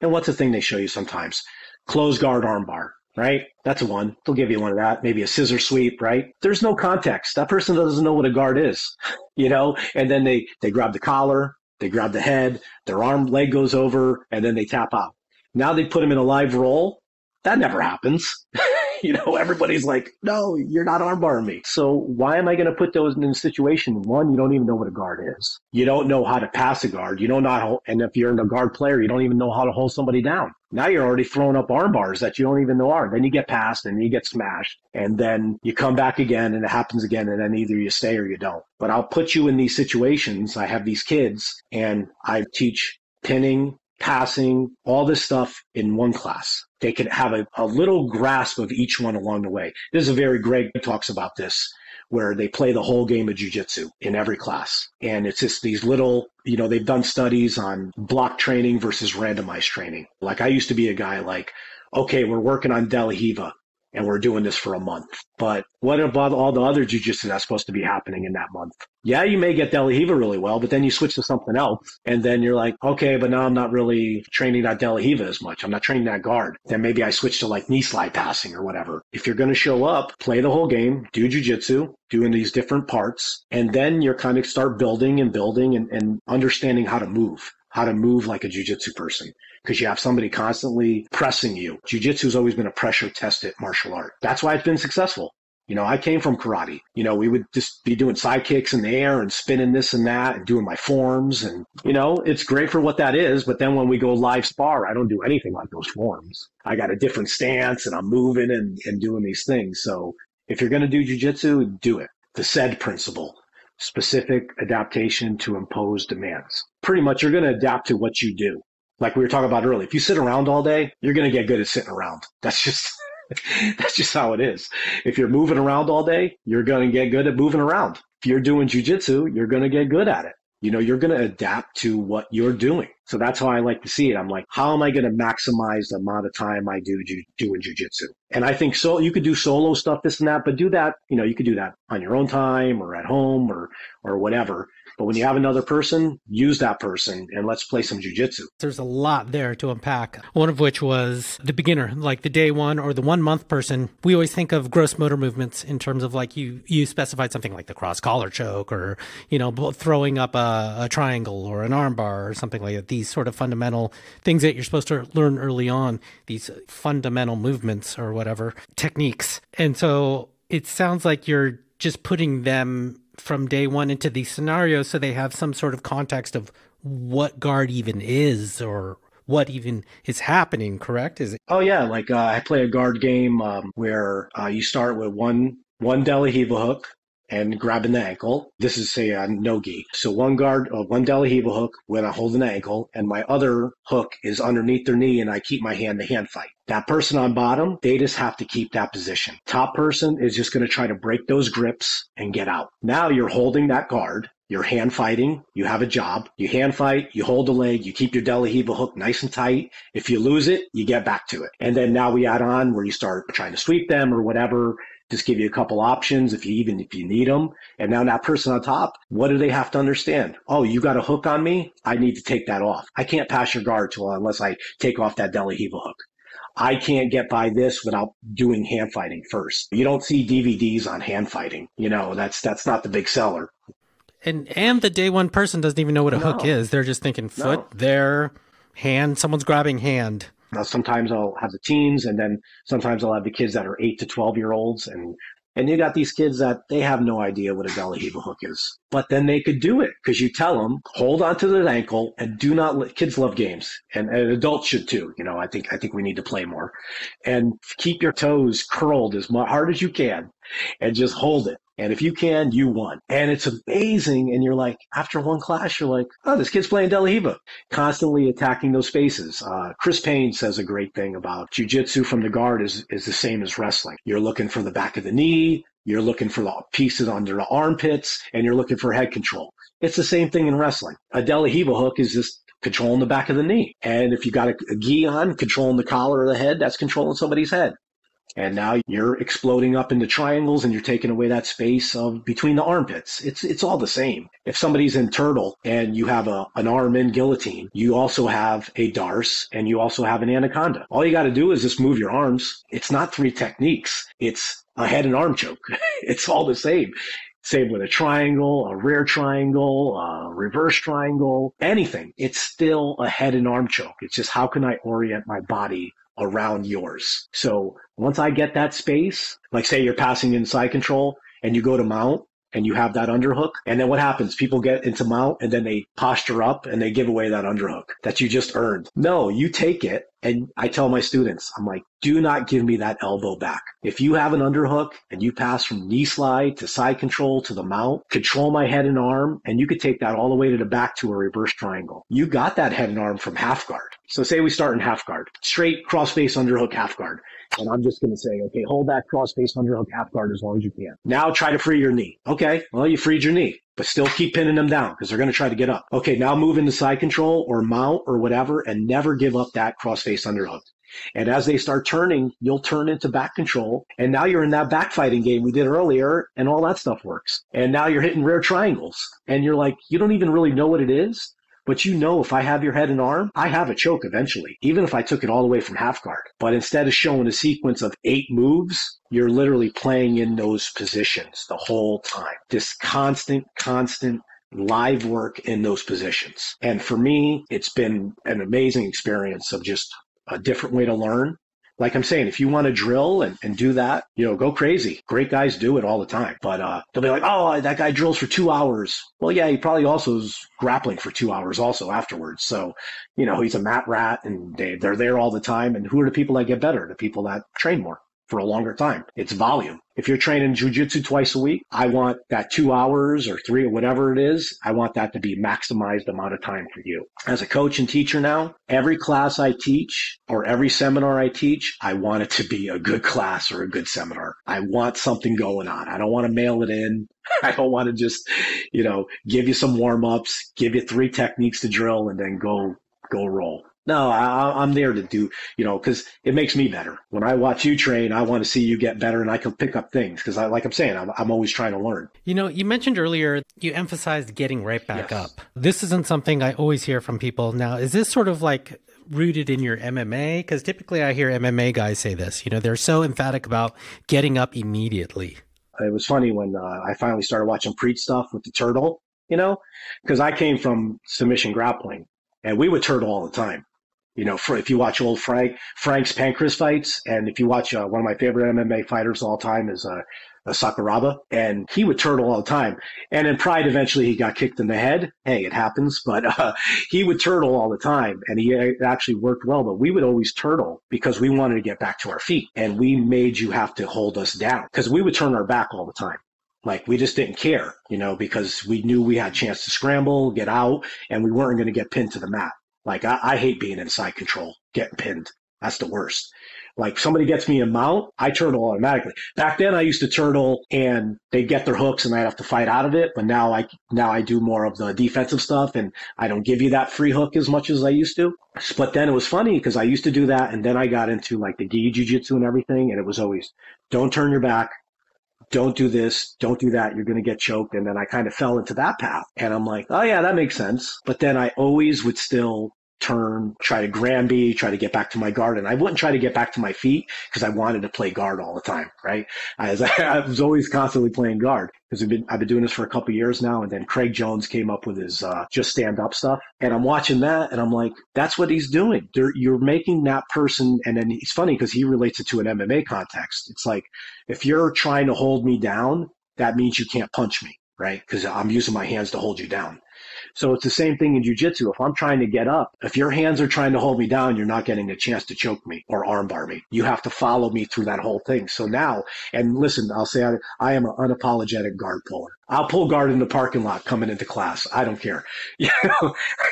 And what's the thing they show you sometimes? Close guard armbar right? That's one. They'll give you one of that. Maybe a scissor sweep, right? There's no context. That person doesn't know what a guard is, [LAUGHS] you know? And then they, they grab the collar, they grab the head, their arm leg goes over, and then they tap out. Now they put him in a live role. That never happens. [LAUGHS] you know, everybody's like, no, you're not armbarring me. So why am I going to put those in a situation? One, you don't even know what a guard is. You don't know how to pass a guard. You don't know how, and if you're in a guard player, you don't even know how to hold somebody down. Now you're already throwing up arm bars that you don't even know are. Then you get passed and you get smashed and then you come back again and it happens again. And then either you stay or you don't. But I'll put you in these situations. I have these kids and I teach pinning, passing, all this stuff in one class. They can have a, a little grasp of each one along the way. This is a very Greg talks about this where they play the whole game of jujitsu in every class. And it's just these little, you know, they've done studies on block training versus randomized training. Like I used to be a guy like, okay, we're working on De La Riva and we're doing this for a month. But what about all the other jujitsu that's supposed to be happening in that month? Yeah, you may get De La Riva really well, but then you switch to something else. And then you're like, okay, but now I'm not really training that De La Riva as much. I'm not training that guard. Then maybe I switch to like knee slide passing or whatever. If you're going to show up, play the whole game, do jujitsu, doing these different parts, and then you're kind of start building and building and, and understanding how to move how to move like a jujitsu person because you have somebody constantly pressing you. Jiu-jitsu has always been a pressure tested martial art. That's why it's been successful. You know, I came from karate. You know, we would just be doing side kicks in the air and spinning this and that and doing my forms. And, you know, it's great for what that is. But then when we go live spar, I don't do anything like those forms. I got a different stance and I'm moving and, and doing these things. So if you're going to do jujitsu, do it. The SAID principle, specific adaptation to impose demands. Pretty much you're going to adapt to what you do like we were talking about earlier, if you sit around all day, you're going to get good at sitting around. [LAUGHS] That's just, [LAUGHS] that's just how it is. If you're moving around all day, you're going to get good at moving around. If you're doing jujitsu, you're going to get good at it. You know, you're going to adapt to what you're doing. So that's how I like to see it. I'm like, how am I going to maximize the amount of time I do ju- doing jujitsu? And I think so. You could do solo stuff, this and that, but do that. You know, you could do that on your own time or at home or or whatever. But when you have another person, use that person and let's play some jujitsu. There's a lot there to unpack. One of which was the beginner, like the day one or the one month person. We always think of gross motor movements in terms of like you you specified something like the cross collar choke or you know throwing up a, a triangle or an armbar or something like that. These sort of fundamental things that you're supposed to learn early on. These fundamental movements or whatever techniques. And so it sounds like you're just putting them from day one into these scenarios so they have some sort of context of what guard even is or what even is happening correct? Is it oh yeah like uh, i play a guard game um, where uh, you start with one one De La hook and grabbing the ankle. This is say a no gi. So one guard, uh, one De La hook when I hold an ankle, and my other hook is underneath their knee, and I keep my hand the hand fight. That person on bottom, they just have to keep that position. Top person is just going to try to break those grips and get out. Now you're holding that guard. You're hand fighting. You have a job. You hand fight. You hold the leg. You keep your De La hook nice and tight. If you lose it, you get back to it. And then now we add on where you start trying to sweep them or whatever just give you a couple options if you even if you need them. And now that person on top, what do they have to understand? Oh, you got a hook on me. I need to take that off. I can't pass your guard to unless I take off that De La hook. I can't get by this without doing hand fighting first. You don't see DVDs on hand fighting. You know, that's that's not the big seller. And and the day one person doesn't even know what a no. hook is. They're just thinking foot no. there, hand, someone's grabbing hand. Now, sometimes I'll have the teens, and then sometimes I'll have the kids that are eight to twelve year olds, and and you got these kids that they have no idea what a De La hook is, but then they could do it because you tell them hold onto their ankle and do not. Let, kids love games, and, and adults should too. You know, I think I think we need to play more, and keep your toes curled as hard as you can, and just hold it. And if you can, you won. And it's amazing. And you're like, after one class, you're like, oh, this kid's playing De La Riva, constantly attacking those spaces. Uh, Chris Paines says a great thing about jujitsu from the guard is, is the same as wrestling. You're looking for the back of the knee. You're looking for the pieces under the armpits and you're looking for head control. It's the same thing in wrestling. A De La Riva hook is just controlling the back of the knee. And if you got a, a gi on, controlling the collar of the head, that's controlling somebody's head. And now you're exploding up into triangles and you're taking away that space of between the armpits. It's it's all the same. If somebody's in turtle and you have a, an arm in guillotine, you also have a darce and you also have an anaconda. All you got to do is just move your arms. It's not three techniques. It's a head and arm choke. [LAUGHS] it's all the same. Same with a triangle, a rear triangle, a reverse triangle, anything. It's still a head and arm choke. It's just how can I orient my body around yours. So once I get that space, like say you're passing inside control and you go to mount and you have that underhook. And then what happens? People get into mount and then they posture up and they give away that underhook that you just earned. No, you take it. And I tell my students, I'm like, do not give me that elbow back. If you have an underhook and you pass from knee slide to side control to the mount, control my head and arm, and you could take that all the way to the back to a reverse triangle. You got that head and arm from half guard. So say we start in half guard, straight cross face underhook half guard. And I'm just going to say, okay, hold that cross face underhook half guard as long as you can. Now try to free your knee. Okay, well, you freed your knee, but still keep pinning them down because they're going to try to get up. Okay, now move into side control or mount or whatever and never give up that cross face underhook. And as they start turning, you'll turn into back control. And now you're in that backfighting game we did earlier and all that stuff works. And now you're hitting rear triangles and you're like, you don't even really know what it is. But you know, if I have your head and arm, I have a choke eventually, even if I took it all the way from half guard. But instead of showing a sequence of eight moves, you're literally playing in those positions the whole time. This constant, constant live work in those positions. And for me, it's been an amazing experience of just a different way to learn like I'm saying, if you want to drill and, and do that, you know, go crazy. Great guys do it all the time. But uh, they'll be like, oh, that guy drills for two hours. Well, yeah, he probably also is grappling for two hours also afterwards. So, you know, he's a mat rat and they, they're there all the time. And who are the people that get better? The people that train more for a longer time. It's volume. If you're training jujitsu twice a week, I want that two hours or three or whatever it is. I want that to be maximized amount of time for you. As a coach and teacher now, every class I teach or every seminar I teach, I want it to be a good class or a good seminar. I want something going on. I don't want to mail it in. [LAUGHS] I don't want to just, you know, give you some warm ups, give you three techniques to drill and then go, go roll. No, I, am there to do, you know, because it makes me better. When I watch you train, I want to see you get better and I can pick up things because, I, like I'm saying, I'm, I'm always trying to learn. You know, you mentioned earlier, you emphasized getting right back yes. up. This isn't something I always hear from people. Now, is this sort of like rooted in your MMA? Because typically I hear MMA guys say this, you know, they're so emphatic about getting up immediately. It was funny when uh, I finally started watching Priit's stuff with the turtle, you know, because I came from submission grappling and we would turtle all the time you know, for, if you watch old Frank Frank's Pancrase fights, and if you watch uh, one of my favorite MMA fighters of all time is uh, Sakuraba, and he would turtle all the time. And in Pride, eventually he got kicked in the head. Hey, it happens, but [LAUGHS] uh, he would turtle all the time, and he actually worked well. But we would always turtle because we wanted to get back to our feet, and we made you have to hold us down because we would turn our back all the time. Like we just didn't care, you know, because we knew we had a chance to scramble, get out, and we weren't going to get pinned to the mat. Like I, I hate being inside control, getting pinned. That's the worst. Like somebody gets me a mount, I turtle automatically. Back then I used to turtle and they get their hooks and I'd have to fight out of it. But now I, now I do more of the defensive stuff and I don't give you that free hook as much as I used to. But then it was funny because I used to do that and then I got into like the gi jujitsu and everything. And it was always don't turn your back, don't do this, don't do that, you're going to get choked. And then I kind of fell into that path. And I'm like, oh, yeah, that makes sense. But then I always would still turn, try to Granby, try to get back to my guard. And I wouldn't try to get back to my feet because I wanted to play guard all the time, right? I, [LAUGHS] I was always constantly playing guard because I've been, I've been doing this for a couple years now. And then Craig Jones came up with his uh, just stand up stuff. And I'm watching that and I'm like, that's what he's doing. They're, you're making that person. And then it's funny because he relates it to an MMA context. It's like, if you're trying to hold me down, that means you can't punch me, right? Because I'm using my hands to hold you down. So it's the same thing in jujitsu. If I'm trying to get up, if your hands are trying to hold me down, you're not getting a chance to choke me or armbar me. You have to follow me through that whole thing. So now, and listen, I'll say I, I am an unapologetic guard puller. I'll pull guard in the parking lot coming into class. I don't care. [LAUGHS]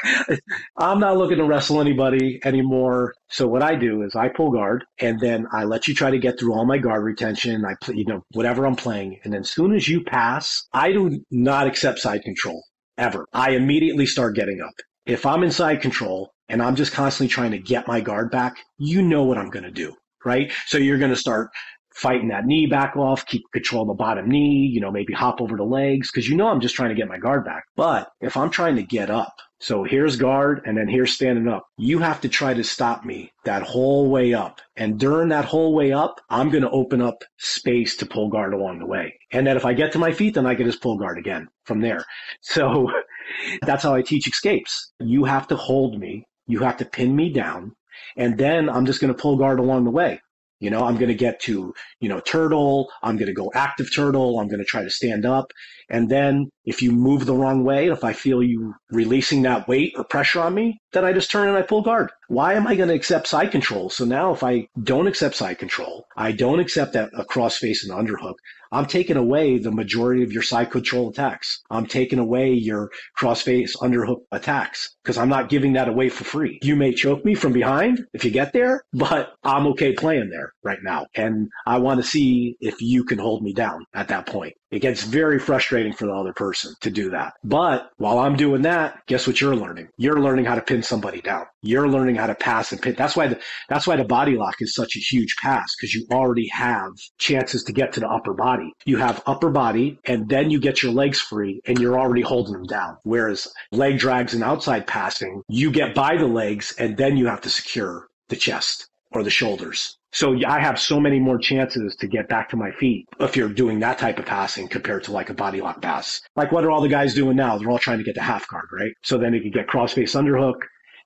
[LAUGHS] I'm not looking to wrestle anybody anymore. So what I do is I pull guard and then I let you try to get through all my guard retention. I play, you know, whatever I'm playing. And then as soon as you pass, I do not accept side control ever. I immediately start getting up. If I'm inside control and I'm just constantly trying to get my guard back, you know what I'm going to do, right? So you're going to start fighting that knee back off, keep control of the bottom knee, you know, maybe hop over the legs because you know I'm just trying to get my guard back. But if I'm trying to get up, so here's guard and then here's standing up. You have to try to stop me that whole way up. And during that whole way up, I'm going to open up space to pull guard along the way. And then if I get to my feet, then I can just pull guard again from there. [LAUGHS] So [LAUGHS] that's how I teach escapes. You have to hold me. You have to pin me down. And then I'm just going to pull guard along the way. You know, I'm going to get to, you know, turtle. I'm going to go active turtle. I'm going to try to stand up. And then if you move the wrong way, if I feel you releasing that weight or pressure on me, then I just turn and I pull guard. Why am I going to accept side control? So now if I don't accept side control, I don't accept that a cross face and underhook, I'm taking away the majority of your side control attacks. I'm taking away your crossface underhook attacks because I'm not giving that away for free. You may choke me from behind if you get there, but I'm okay playing there right now. And I want to see if you can hold me down at that point. It gets very frustrating for the other person to do that. But while I'm doing that, guess what you're learning? You're learning how to pin somebody down. You're learning how to pass and pin. That's why the, that's why the body lock is such a huge pass because you already have chances to get to the upper body. You have upper body and then you get your legs free and you're already holding them down. Whereas leg drags and outside passing, you get by the legs and then you have to secure the chest or the shoulders. So I have so many more chances to get back to my feet if you're doing that type of passing compared to like a body lock pass. Like what are all the guys doing now? They're all trying to get the half guard, right? So then they can get cross face underhook,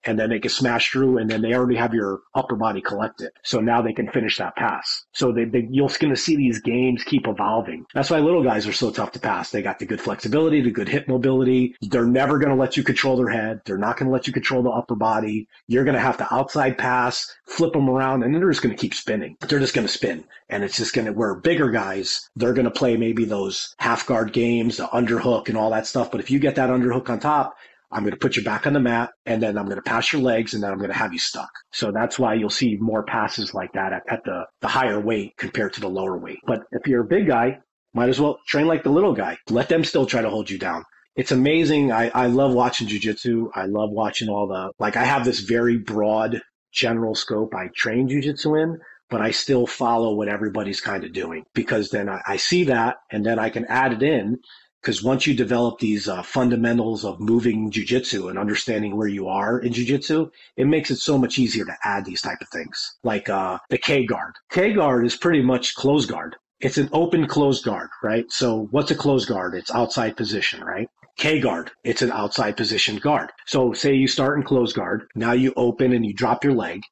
and then they can smash through and then they already have your upper body collected. So now they can finish that pass. So they, they, you're going to see these games keep evolving. That's why little guys are so tough to pass. They got the good flexibility, the good hip mobility. They're never going to let you control their head. They're not going to let you control the upper body. You're going to have to outside pass, flip them around, and they're just going to keep spinning. They're just going to spin. And it's just going to, where bigger guys, they're going to play maybe those half guard games, the underhook and all that stuff. But if you get that underhook on top, I'm going to put you back on the mat and then I'm going to pass your legs and then I'm going to have you stuck. So that's why you'll see more passes like that at, at the, the higher weight compared to the lower weight. But if you're a big guy, might as well train like the little guy. Let them still try to hold you down. It's amazing. I, I love watching jujitsu. I love watching all the, like I have this very broad general scope I train jujitsu in, but I still follow what everybody's kind of doing because then I, I see that and then I can add it in because once you develop these uh, fundamentals of moving jujitsu and understanding where you are in jujitsu, it makes it so much easier to add these type of things, like uh, the K guard. K guard is pretty much close guard. It's an open closed guard, right? So what's a closed guard? It's outside position, right? K guard, it's an outside position guard. So say you start in close guard, now you open and you drop your leg,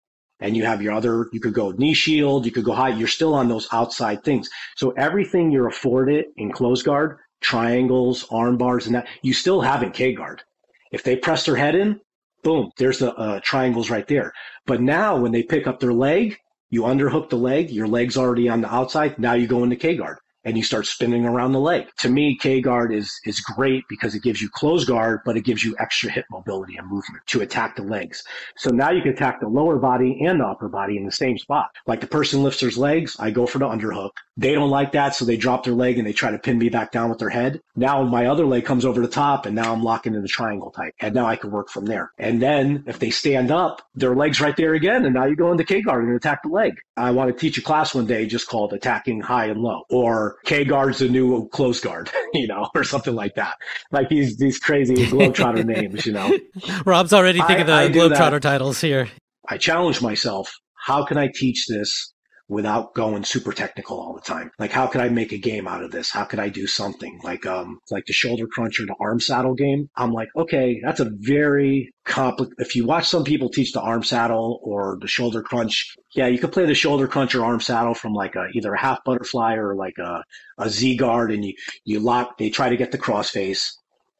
and you have your other, you could go knee shield, you could go high, you're still on those outside things. So everything you're afforded in close guard, triangles, arm bars, and that, you still have in K guard. If they press their head in, boom, there's the uh, triangles right there. But now when they pick up their leg, you underhook the leg, your leg's already on the outside. Now you go into K guard and you start spinning around the leg. To me, K guard is is great because it gives you close guard, but it gives you extra hip mobility and movement to attack the legs. So now you can attack the lower body and the upper body in the same spot. Like the person lifts their legs, I go for the underhook. They don't like that, so they drop their leg and they try to pin me back down with their head. Now my other leg comes over the top and now I'm locking in the triangle type. And now I can work from there. And then if they stand up, their leg's right there again. And now you go into K guard and attack the leg. I want to teach a class one day just called attacking high and low or K guard's the new close guard, [LAUGHS] you know, or something like that. Like these, these crazy globetrotter names, you know. [LAUGHS] Rob's already thinking I, the globetrotter titles here. I challenge myself. How can I teach this without going super technical all the time. Like, how could I make a game out of this? How could I do something like, um, like the shoulder crunch or the arm saddle game? I'm like, okay, that's a very complicated. If you watch some people teach the arm saddle or the shoulder crunch, yeah, you could play the shoulder crunch or arm saddle from like a, either a half butterfly or like a, a Z guard and you, you lock, they try to get the crossface.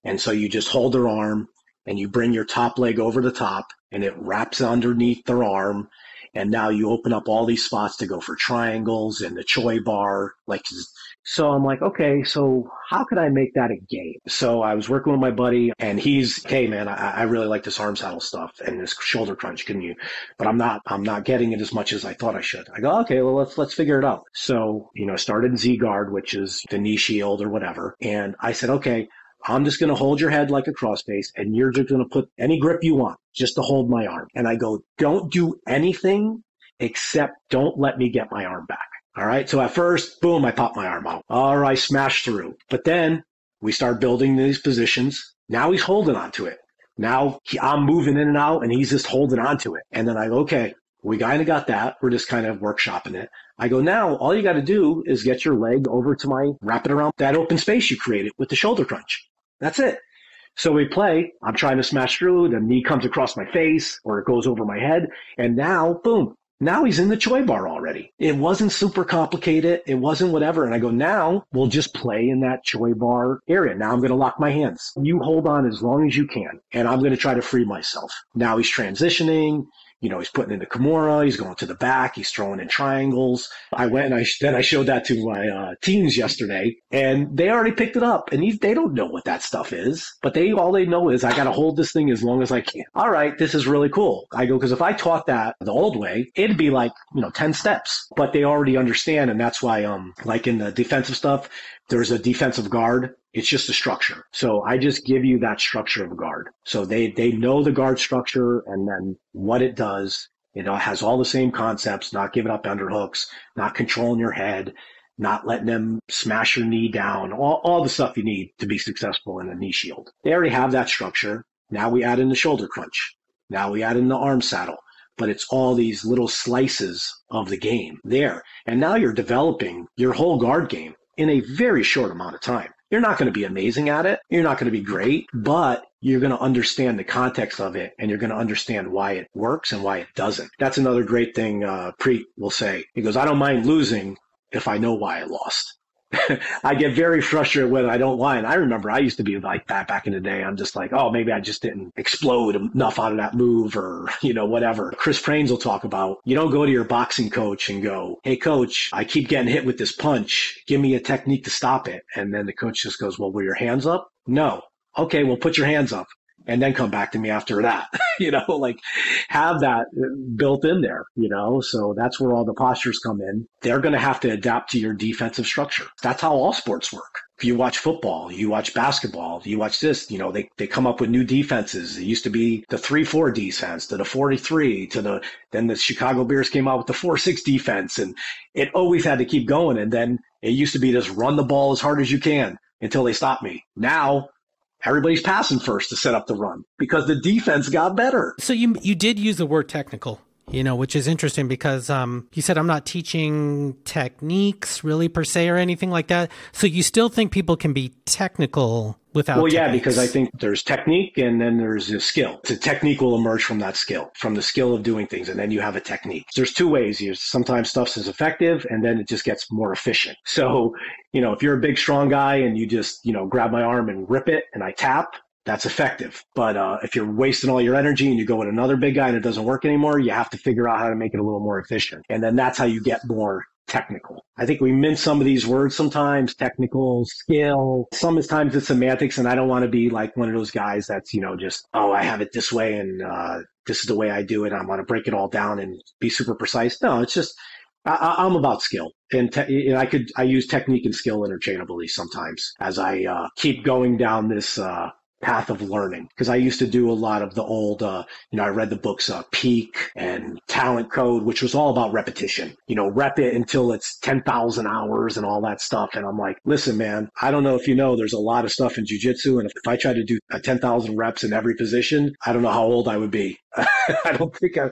And so you just hold their arm and you bring your top leg over the top and it wraps underneath their arm and now you open up all these spots to go for triangles and the choi bar like so i'm like okay so how could i make that a game? So i was working with my buddy and he's hey man i, I really like this arm saddle stuff and this shoulder crunch. Can you but i'm not i'm not getting it as much as i thought i should. I go okay well let's let's figure it out. So you know I started z guard which is the knee shield or whatever. And i said okay I'm just going to hold your head like a crossface and you're just going to put any grip you want just to hold my arm. And I go, don't do anything except don't let me get my arm back. All right. So at first, boom, I pop my arm out. All right, smash through. But then we start building these positions. Now he's holding on to it. Now he, I'm moving in and out and he's just holding on to it. And then I go, okay, we kind of got that. We're just kind of workshopping it. I go, now all you got to do is get your leg over to my, wrap it around that open space you created with the shoulder crunch. That's it. So we play. I'm trying to smash through. The knee comes across my face or it goes over my head. And now, boom, now he's in the choi bar already. It wasn't super complicated. It wasn't whatever. And I go, now we'll just play in that choi bar area. Now I'm going to lock my hands. You hold on as long as you can. And I'm going to try to free myself. Now he's transitioning you know, he's putting in the Kimura, he's going to the back, he's throwing in triangles. I went and I, then I showed that to my uh, teams yesterday and they already picked it up and they don't know what that stuff is, but they, all they know is I got to hold this thing as long as I can. All right. This is really cool. I go, cause if I taught that the old way, it'd be like, you know, 10 steps, but they already understand. And that's why, um, like in the defensive stuff, there's a defensive guard it's just a structure. So I just give you that structure of a guard. So they, they know the guard structure and then what it does. It has all the same concepts, not giving up underhooks, not controlling your head, not letting them smash your knee down, all, all the stuff you need to be successful in a knee shield. They already have that structure. Now we add in the shoulder crunch. Now we add in the arm saddle, but it's all these little slices of the game there. And now you're developing your whole guard game in a very short amount of time. You're not going to be amazing at it. You're not going to be great, but you're going to understand the context of it and you're going to understand why it works and why it doesn't. That's another great thing uh, Priit will say. He goes, I don't mind losing if I know why I lost. [LAUGHS] I get very frustrated when I don't win. I remember I used to be like that back in the day. I'm just like, oh, maybe I just didn't explode enough out of that move or, you know, whatever. Chris Paines will talk about, you don't go to your boxing coach and go, hey, coach, I keep getting hit with this punch. Give me a technique to stop it. And then the coach just goes, well, were your hands up? No. Okay, well, put your hands up and then come back to me after that. [LAUGHS] you know, like have that built in there, you know? So that's where all the postures come in. They're going to have to adapt to your defensive structure. That's how all sports work. If you watch football, you watch basketball, you watch this, you know, they, they come up with new defenses. It used to be the 3-4 defense to the 43 to the, then the Chicago Bears came out with the 4-6 defense and it always had to keep going. And then it used to be just run the ball as hard as you can until they stop me. Now everybody's passing first to set up the run because the defense got better. So you you did use the word technical, you know, which is interesting because um, you said I'm not teaching techniques really per se or anything like that. So you still think people can be technical without well yeah because i think there's technique and then there's a skill. The technique will emerge from that skill from the skill of doing things and then you have a technique. There's two ways. You sometimes stuff's is effective and then it just gets more efficient. [LAUGHS] So you know if you're a big strong guy and you just you know grab my arm and rip it and i tap that's effective. But uh, if you're wasting all your energy and you go with another big guy and it doesn't work anymore, you have to figure out how to make it a little more efficient. And then that's how you get more technical. I think we mince some of these words sometimes, technical, skill. Sometimes it's semantics, and I don't want to be like one of those guys that's, you know, just, oh, I have it this way and uh, this is the way I do it. I want to break it all down and be super precise. No, it's just I, am about skill, and, te- and, I could I use technique and skill interchangeably sometimes as I uh, keep going down this uh, path of learning because I used to do a lot of the old, uh, you know, I read the books uh, Peak and Talent Code, which was all about repetition. You know, rep it until it's ten thousand hours and all that stuff. And I'm like, listen, man, I don't know if you know, there's a lot of stuff in jujitsu, and if, I try to do ten thousand reps in every position, I don't know how old I would be. [LAUGHS] I don't think I,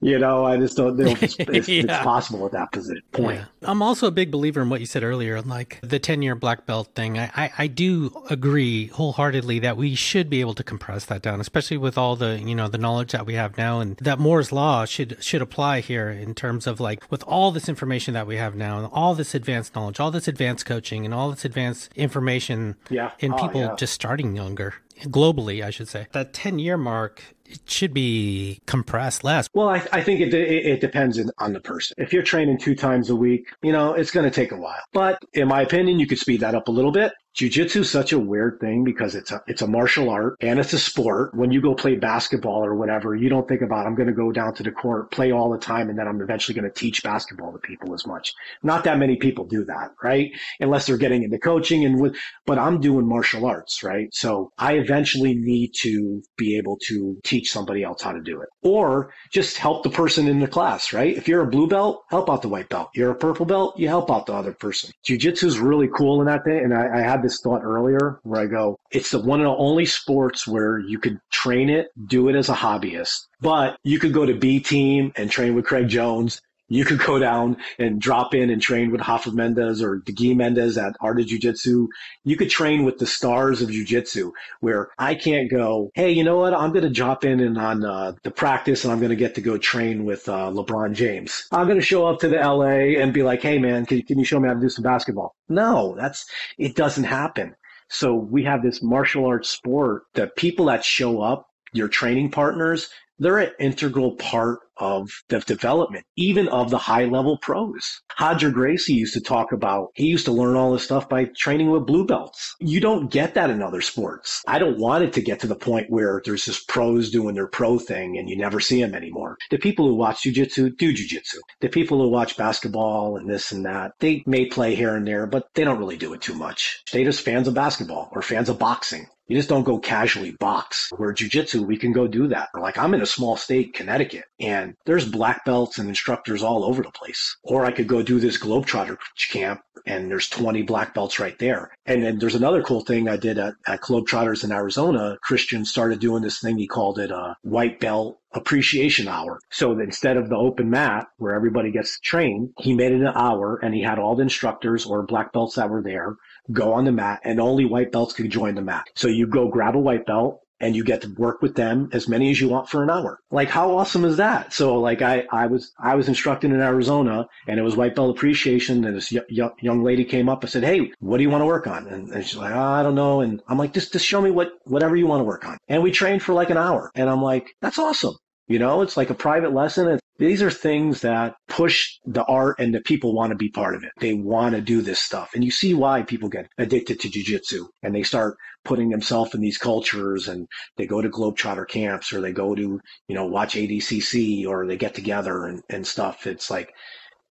you know, I just don't know if it's, [LAUGHS] it's, yeah. it's possible at that position, point. Yeah. I'm also a big believer in what you said earlier, like the 10 year black belt thing. I, I, I, do agree wholeheartedly that we should be able to compress that down, especially with all the, you know, the knowledge that we have now and that Moore's law should, should apply here in terms of like with all this information that we have now and all this advanced knowledge, all this advanced coaching and all this advanced information yeah. in oh, people yeah. just starting younger globally, I should say. That 10 year mark it should be compressed less. Well, I, I think it, it, it depends on the person. If you're training two times a week, you know, it's going to take a while. But in my opinion, you could speed that up a little bit. Jiu-jitsu is such a weird thing because it's a it's a martial art and it's a sport. When you go play basketball or whatever, you don't think about I'm going to go down to the court, play all the time, and then I'm eventually going to teach basketball to people as much. Not that many people do that, right? Unless they're getting into coaching and with. But I'm doing martial arts, right? So I eventually need to be able to teach somebody else how to do it, or just help the person in the class, right? If you're a blue belt, help out the white belt. You're a purple belt, you help out the other person. Jiu-jitsu is really cool in that thing, and I, I had this thought earlier where I go, it's the one and only sports where you could train it, do it as a hobbyist, but you could go to B team and train with Craig Jones you could go down and drop in and train with Rafa Mendes or Dagi Mendes at Art of Jiu Jitsu. You could train with the stars of Jiu Jitsu where I can't go, hey, you know what? I'm going to drop in and on uh, the practice and I'm going to get to go train with uh, LeBron James. I'm going to show up to the LA and be like, hey, man, can, can you show me how to do some basketball? No, that's, it doesn't happen. So we have this martial arts sport that people that show up, your training partners, they're an integral part of the development, even of the high level pros. Roger Gracie used to talk about, he used to learn all this stuff by training with blue belts. You don't get that in other sports. I don't want it to get to the point where there's just pros doing their pro thing and you never see them anymore. The people who watch jujitsu do jujitsu. The people who watch basketball and this and that, they may play here and there, but they don't really do it too much. They just fans of basketball or fans of boxing. You just don't go casually box. Where jujitsu, we can go do that. Like I'm in a small state, Connecticut, and there's black belts and instructors all over the place. Or I could go do this Globetrotter camp and there's 20 black belts right there. And then there's another cool thing I did at, at Globetrotters in Arizona. Christian started doing this thing. He called it a white belt appreciation hour. So instead of the open mat where everybody gets trained, he made it an hour and he had all the instructors or black belts that were there go on the mat and only white belts could join the mat. So you go grab a white belt and you get to work with them as many as you want for an hour. Like how awesome is that? So like I, I was, I was instructing in Arizona and it was white belt appreciation and this y- young lady came up and said, Hey, what do you want to work on? And, and she's like, oh, I don't know. And I'm like, just, just show me what, whatever you want to work on. And we trained for like an hour and I'm like, that's awesome. You know, it's like a private lesson. These are things that push the art and the people want to be part of it. They want to do this stuff. And you see why people get addicted to jujitsu and they start putting themselves in these cultures and they go to Globetrotter camps or they go to, you know, watch ADCC or they get together and, and stuff. It's like,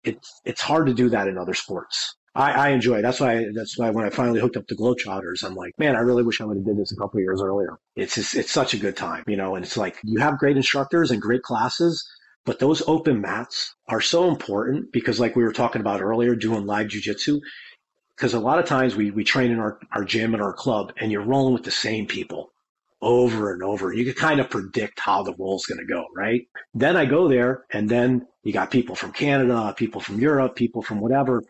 it's, it's hard to do that in other sports. I, I enjoy. It. That's why. That's why when I finally hooked up to Globetrotters, I'm like, man, I really wish I would have did this a couple years earlier. It's just, it's such a good time, you know. And it's like you have great instructors and great classes, but those open mats are so important because, like we were talking about earlier, doing live jujitsu. Because a lot of times we we train in our our gym and our club, and you're rolling with the same people over and over. You can kind of predict how the roll's going to go, right? Then I go there, and then you got people from Canada, people from Europe, people from whatever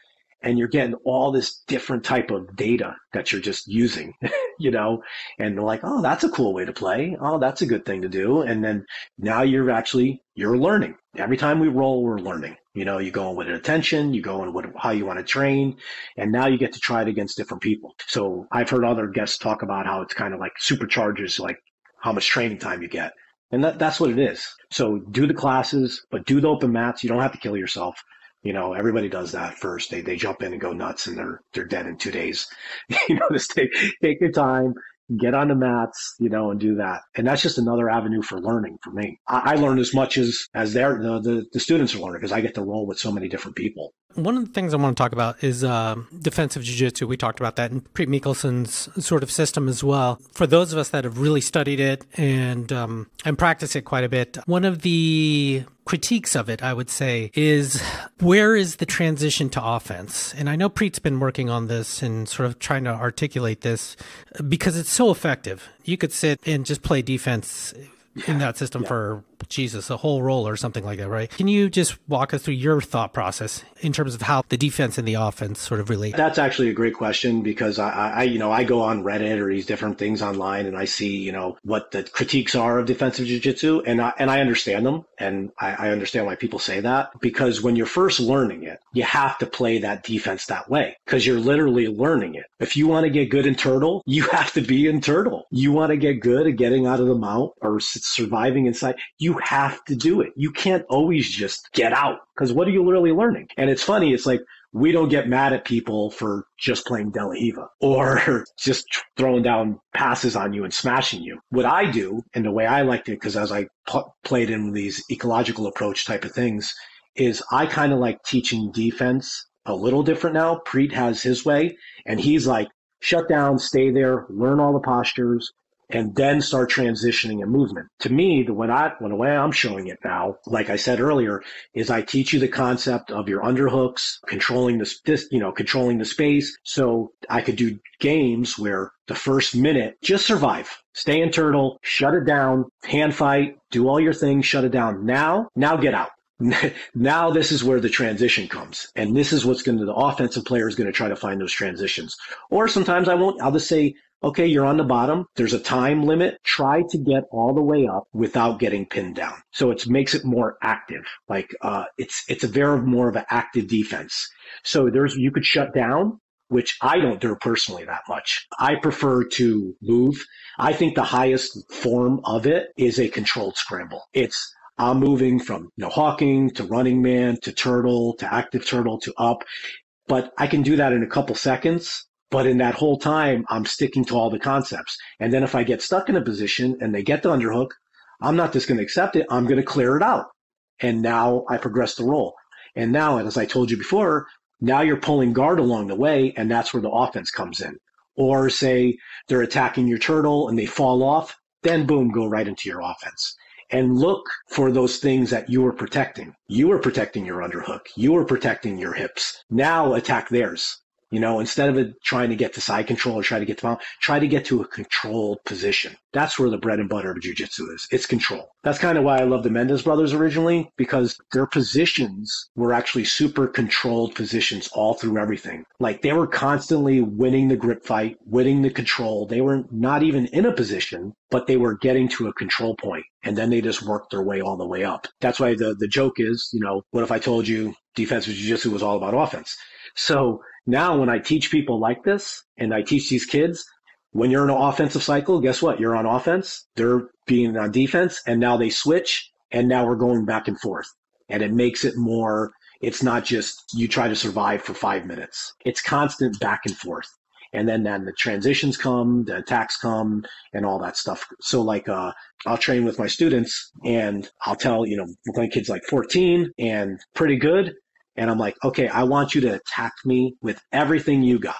and you're getting all this different type of data that you're just using, [LAUGHS] you know, and like, oh, that's a cool way to play. Oh, that's a good thing to do. And then now you're actually, you're learning. Every time we roll, we're learning. You know, you go in with attention, you go in with how you want to train, and now you get to try it against different people. So I've heard other guests talk about how it's kind of like supercharges, like how much training time you get. And that, that's what it is. So do the classes, but do the open mats. You don't have to kill yourself. You know, everybody does that first. They they jump in and go nuts, and they're they're dead in two days. [LAUGHS] you know, just take take your time, get on the mats, you know, and do that. And that's just another avenue for learning for me. I, I learn as much as, as their, the, the, the students are learning because I get to roll with so many different people. One of the things I want to talk about is uh, defensive jiu-jitsu. We talked about that in Priit Mihkelson's sort of system as well. For those of us that have really studied it and um, and practice it quite a bit, one of the critiques of it, I would say, is where is the transition to offense? And I know Priit's been working on this and sort of trying to articulate this because it's so effective. You could sit and just play defense in that system yeah. for Jesus, a whole role or something like that, right? Can you just walk us through your thought process in terms of how the defense and the offense sort of relate? That's actually a great question because I, I, you know, I go on Reddit or these different things online and I see, you know, what the critiques are of defensive jiu-jitsu and I, and I understand them and I, I understand why people say that because when you're first learning it, you have to play that defense that way because you're literally learning it. If you want to get good in turtle, you [LAUGHS] have to be in turtle. You want to get good at getting out of the mount or surviving inside, you have to do it. You can't always just get out because what are you really learning? And it's funny. It's like, we don't get mad at people for just playing De La Riva [LAUGHS] or just throwing down passes on you and smashing you. What I do and the way I liked it, because as I played in these ecological approach type of things, is I kind of like teaching defense a little different now. Priit has his way and he's like, shut down, stay there, learn all the postures, and then start transitioning a movement. To me, the way I, the way I'm showing it now, like I said earlier, is I teach you the concept of your underhooks, controlling the, this, you know, controlling the space. So I could do games where the first minute, just survive, stay in turtle, shut it down, hand fight, do all your things, shut it down. Now, now get out. [LAUGHS] now this is where the transition comes and this is what's going to the offensive player is going to try to find those transitions or sometimes i won't i'll just say okay, you're on the bottom. There's a time limit. Try to get all the way up without getting pinned down. So it makes it more active. Like, uh, it's, it's a very more of an active defense. So there's, you could shut down, which I don't do personally that much. I prefer to move. I think the highest form of it is a controlled scramble. It's, I'm moving from you know, hawking to running man to turtle to active turtle to up, but I can do that in a couple seconds but in that whole time, I'm sticking to all the concepts. And then if I get stuck in a position and they get the underhook, I'm not just going to accept it. I'm going to clear it out. And now I progress the roll. And now, as I told you before, now you're pulling guard along the way, and that's where the offense comes in. Or say they're attacking your turtle and they fall off, then boom, go right into your offense. And look for those things that you were protecting. You were protecting your underhook. You were protecting your hips. Now attack theirs. You know, instead of it trying to get to side control or try to get to mount, try to get to a controlled position. That's where the bread and butter of jujitsu is. It's control. That's kind of why I love the Mendes brothers originally because their positions were actually super controlled positions all through everything. Like they were constantly winning the grip fight, winning the control. They were not even in a position, but they were getting to a control point and then they just worked their way all the way up. That's why the, the joke is, you know, what if I told you defensive jiu-jitsu was all about offense? So now, when I teach people like this and I teach these kids, when you're in an offensive cycle, guess what? You're on offense, they're being on defense, and now they switch, and now we're going back and forth. And it makes it more, it's not just you try to survive for five minutes. It's constant back and forth. And then, then the transitions come, the attacks come, and all that stuff. So, like, uh, I'll train with my students and I'll tell, you know, my kid's like 14 and pretty good. And I'm like, okay, I want you to attack me with everything you got.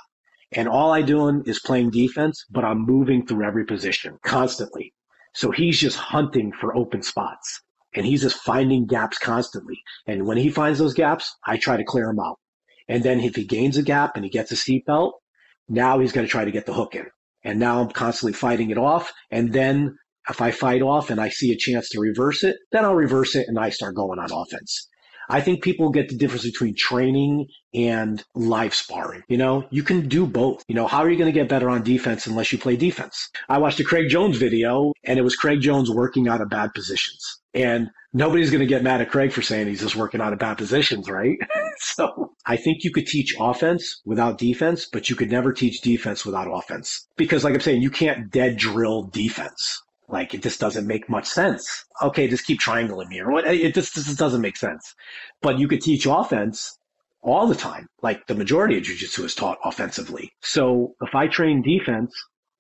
And all I doing is playing defense, but I'm moving through every position constantly. So he's just hunting for open spots and he's just finding gaps constantly. And when he finds those gaps, I try to clear him out. And then if he gains a gap and he gets a seatbelt, now he's going to try to get the hook in. And now I'm constantly fighting it off. And then if I fight off and I see a chance to reverse it, then I'll reverse it and I start going on offense. I think people get the difference between training and live sparring. You know, you can do both. You know, how are you going to get better on defense unless you play defense? I watched a Craig Jones video and it was Craig Jones working out of bad positions. And nobody's going to get mad at Craig for saying he's just working out of bad positions, right? [LAUGHS] so I think you could teach offense without defense, but you could never teach defense without offense. Because like I'm saying, you can't dead drill defense. Like it just doesn't make much sense. Okay, just keep triangling what? It just, just doesn't make sense. But you could teach offense all the time. Like the majority of jujitsu is taught offensively. So if I train defense,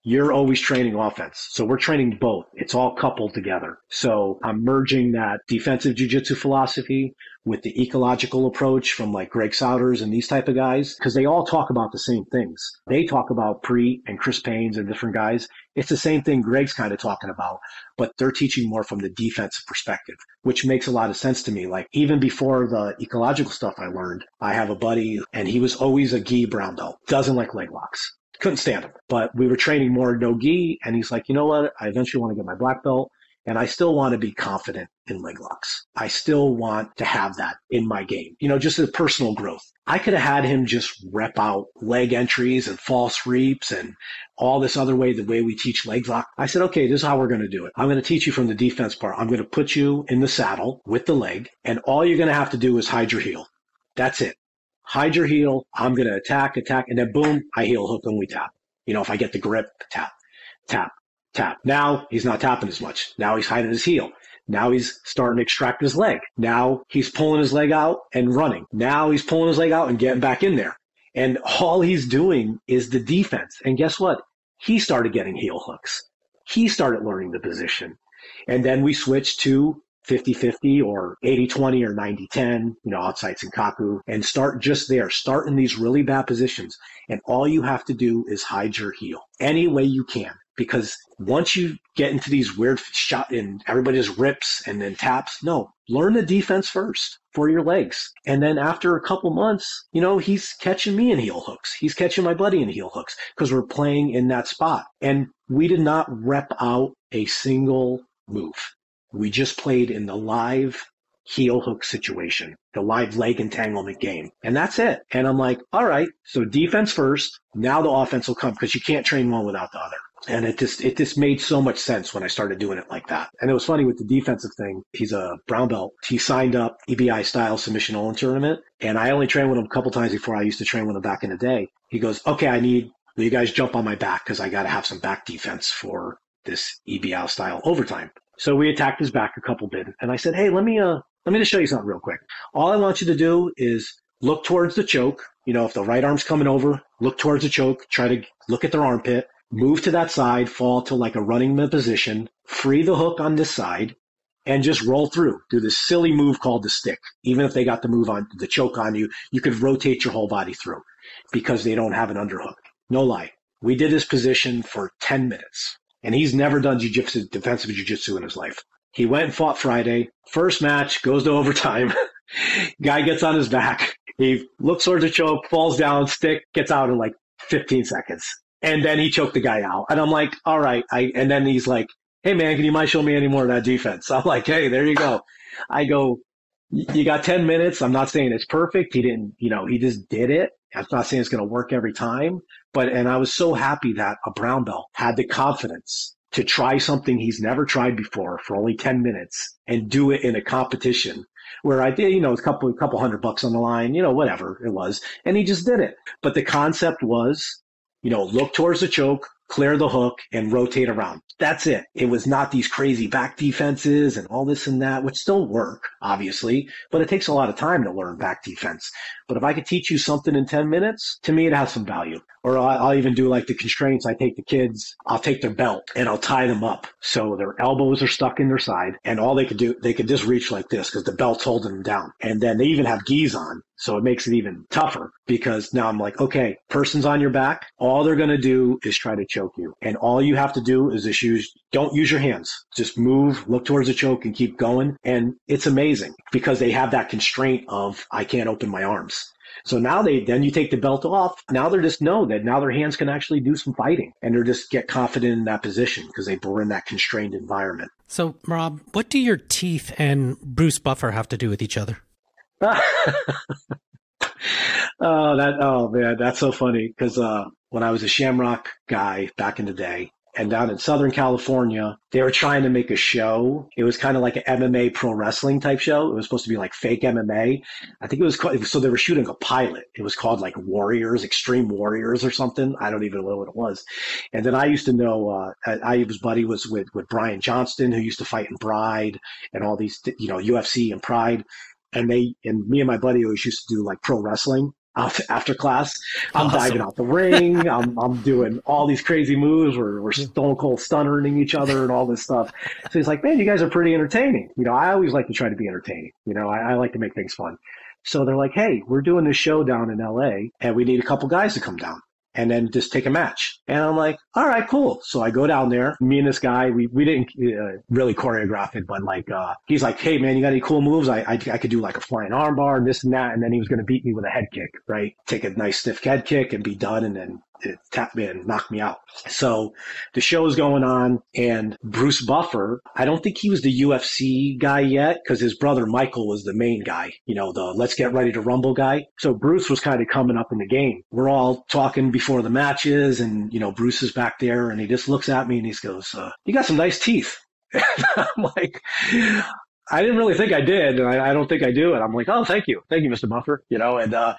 you're always training offense. So we're training both. It's all coupled together. So I'm merging that defensive jujitsu philosophy with the ecological approach from like Greg Souders and these type of guys, because they all talk about the same things. They talk about Priit and Chris Paines and different guys. It's the same thing Greg's kind of talking about, but they're teaching more from the defensive perspective, which makes a lot of sense to me. Like even before the ecological stuff I learned, I have a buddy and he was always a gi brown belt, doesn't like leg locks. Couldn't stand him, but we were training more no gi. And he's like, you know what? I eventually want to get my black belt. And I still want to be confident in leg locks. I still want to have that in my game, you know, just as personal growth. I could have had him just rep out leg entries and false reaps and all this other way, the way we teach leg lock. I said, okay, this is how we're going to do it. I'm going to teach you from the defense part. I'm going to put you in the saddle with the leg and all you're going to have to do is hide your heel. That's it. Hide your heel. I'm going to attack, attack, and then boom, I heel hook and we tap. You know, if I get the grip, tap, tap tap. Now he's not tapping as much. Now he's hiding his heel. Now he's starting to extract his leg. Now he's pulling his leg out and running. Now he's pulling his leg out and getting back in there. And all he's doing is the defense. And guess what? He started getting heel hooks. He started learning the position. And then we switched to 50-50 or 80-20 or 90-10, you know, Senkaku and start just there. Start in these really bad positions. And all you have to do is hide your heel any way you can because once you get into these weird shot and everybody just rips and then taps, no, learn the defense first for your legs. And then after a couple months, you know, he's catching me in heel hooks. He's catching my buddy in heel hooks because we're playing in that spot. And we did not rep out a single move. We just played in the live heel hook situation, the live leg entanglement game. And that's it. And I'm like, all right, so defense first. Now the offense will come because you can't train one without the other. And it just it just made so much sense when I started doing it like that. And it was funny with the defensive thing. He's a brown belt. He signed up EBI style submission only tournament, and I only trained with him a couple times before I used to train with him back in the day. He goes, "Okay, I need you guys jump on my back because I got to have some back defense for this EBI style overtime." So we attacked his back a couple bit, and I said, "Hey, let me uh let me just show you something real quick. All I want you to do is look towards the choke. You know, if the right arm's coming over, look towards the choke. Try to look at their armpit." move to that side, fall to like a running position, free the hook on this side, and just roll through. Do this silly move called the stick. Even if they got the move on the choke on you, you could rotate your whole body through because they don't have an underhook. No lie. We did this position for 10 minutes and he's never done jiu-jitsu, defensive jiu-jitsu in his life. He went and fought Friday. First match goes to [LAUGHS] overtime. Guy gets on his back. He looks towards the choke, falls down, stick, gets out in like 15 seconds. And then he choked the guy out. And I'm like, all right. I, and then he's like, Hey man, can you mind show me any more of that defense? I'm like, Hey, there you go. I go, you got 10 minutes. I'm not saying it's perfect. He didn't, you know, he just did it. I'm not saying it's going to work every time, but, and I was so happy that a brown belt had the confidence to try something he's never tried before for only 10 minutes and do it in a competition where I did, you know, a couple, a couple hundred bucks on the line, you know, whatever it was. And he just did it. But the concept was you know, look towards the choke, clear the hook, and rotate around. That's it. It was not these crazy back defenses and all this and that, which still work, obviously, but it takes a lot of time to learn back defense. But if I could teach you something in 10 minutes, to me, it has some value. Or I'll, even do like the constraints. I take the kids, I'll take their belt and I'll tie them up. So their elbows are stuck in their side and all they could do, they could just reach like this because the belt's holding them down. And then they even have gis on. So it makes it even tougher because now I'm like, okay, person's on your back. All they're going to do is try to choke you. And all you have to do is just use, don't use your hands. Just move, look towards the choke and keep going. And it's amazing because they have that constraint of, I can't open my arms. So now they, then you take the belt off. Now they're just know that now their hands can actually do some fighting and they're just get confident in that position because they were in that constrained environment. So Rob, what do your teeth and Bruce Buffer have to do with each other? [LAUGHS] oh, that oh man, that's so funny because uh, when I was a Shamrock guy back in the day, and down in Southern California, they were trying to make a show. It was kind of like an MMA pro wrestling type show. It was supposed to be like fake MMA. I think it was called, so they were shooting a pilot. It was called like Warriors, Extreme Warriors or something. I don't even know what it was. And then I used to know, uh, I was buddy was with, with Brian Johnston, who used to fight in Pride and all these, you know, UFC and Pride. And they, and me and my buddy always used to do like pro wrestling after class. I'm awesome. diving out the ring. [LAUGHS] I'm, I'm doing all these crazy moves. We're, we're hmm. stone cold stunnering each other and all this stuff. So he's like, man, you guys are pretty entertaining. You know, I always like to try to be entertaining. You know, I, I like to make things fun. So they're like, hey, we're doing this show down in LA and we need a couple guys to come down and then just take a match. And I'm like, all right, cool. So I go down there. Me and this guy, we, we didn't uh, really choreograph it, but like, uh, he's like, hey man, you got any cool moves? I, I, I could do like a flying armbar and this and that. And then he was going to beat me with a head kick, right? Take a nice stiff head kick and be done and then it tapped me and knocked me out. So the show is going on and Bruce Buffer, I don't think he was the UFC guy yet because his brother Michael was the main guy, you know, the let's get ready to rumble guy. So Bruce was kind of coming up in the game. We're all talking before the matches and, you know, Bruce is back there and he just looks at me and he goes, uh, you got some nice teeth. [LAUGHS] I'm like, I didn't really think I did, and I, I, don't think I do. And I'm like, oh, thank you, thank you, Mr. Buffer. You know, and uh,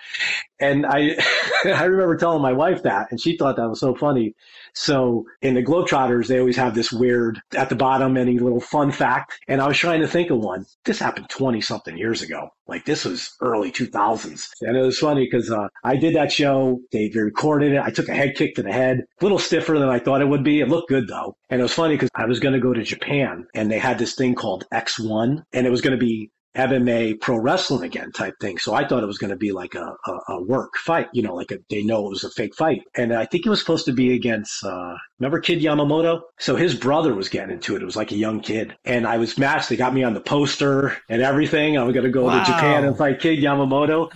and I [LAUGHS] I remember telling my wife that, and she thought that was so funny. So in the Globetrotters, they always have this weird at the bottom any little fun fact, and I was trying to think of one. This happened twenty something years ago. Like this was early 2000s, and it was funny because uh, I did that show. They recorded it. I took a head kick to the head, a little stiffer than I thought it would be. It looked good though, and it was funny because I was going to go to Japan, and they had this thing called X1, and it was going to be MMA pro wrestling again type thing. So I thought it was going to be like a, a, a, work fight, you know, like a, they know it was a fake fight. And I think it was supposed to be against, uh, remember Kid Yamamoto? So his brother was getting into it. It was like a young kid. And I was matched. They got me on the poster and everything. I was going to go wow. to Japan and fight Kid Yamamoto.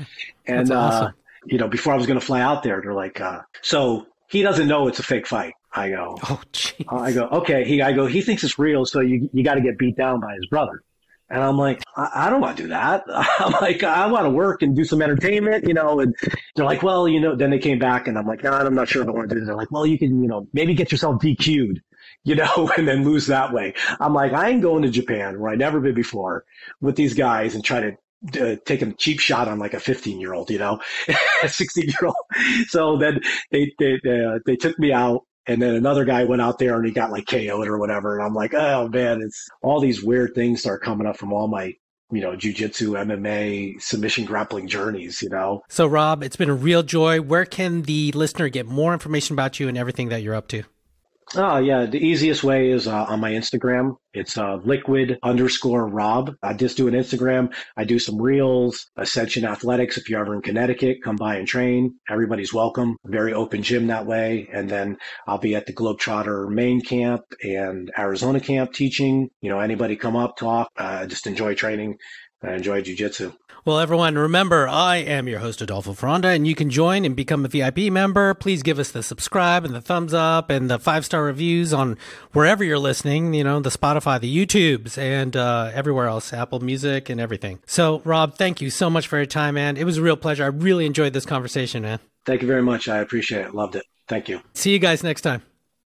And, uh, awesome. uh, you know, before I was going to fly out there, they're like, uh, so he doesn't know it's a fake fight. I go, oh, geez. I go, okay. He, I go, he thinks it's real. So you, you got to get beat down by his brother. And I'm like, I, I don't want to do that. [LAUGHS] I'm like, I want to work and do some entertainment, you know. And they're like, well, you know. Then they came back, and I'm like, no, I'm not sure if I want to do this. They're like, well, you can, you know, maybe get yourself DQ'd, [LAUGHS] you know, and then lose that way. I'm like, I ain't going to Japan where I've never been before with these guys and try to uh, take a cheap shot on like a 15 year old, you know, [LAUGHS] a 16 year old. So then they, they, they, uh, they took me out and then another guy went out there and he got like KO'd or whatever. And I'm like, oh man, it's all these weird things start coming up from all my you know, jujitsu, MMA, submission grappling journeys, you know. So, Rob, it's been a real joy. Where can the listener get more information about you and everything that you're up to? Oh, yeah. The easiest way is uh, on my Instagram. It's uh, liquid underscore Rob. I just do an Instagram. I do some reels, Ascension Athletics. If you're ever in Connecticut, come by and train. Everybody's welcome. Very open gym that way. And then I'll be at the Globetrotter main camp and Arizona camp teaching. You know, anybody come up, talk, uh, just enjoy training. I enjoy jujitsu. Well, everyone, remember, I am your host, Adolfo Fronda, and you can join and become a VIP member. Please give us the subscribe and the thumbs up and the five star reviews on wherever you're listening, you know, the Spotify, the YouTubes, and uh, everywhere else, Apple Music and everything. So, Rob, thank you so much for your time, man. It was a real pleasure. I really enjoyed this conversation, man. Thank you very much. I appreciate it. Loved it. Thank you. See you guys next time.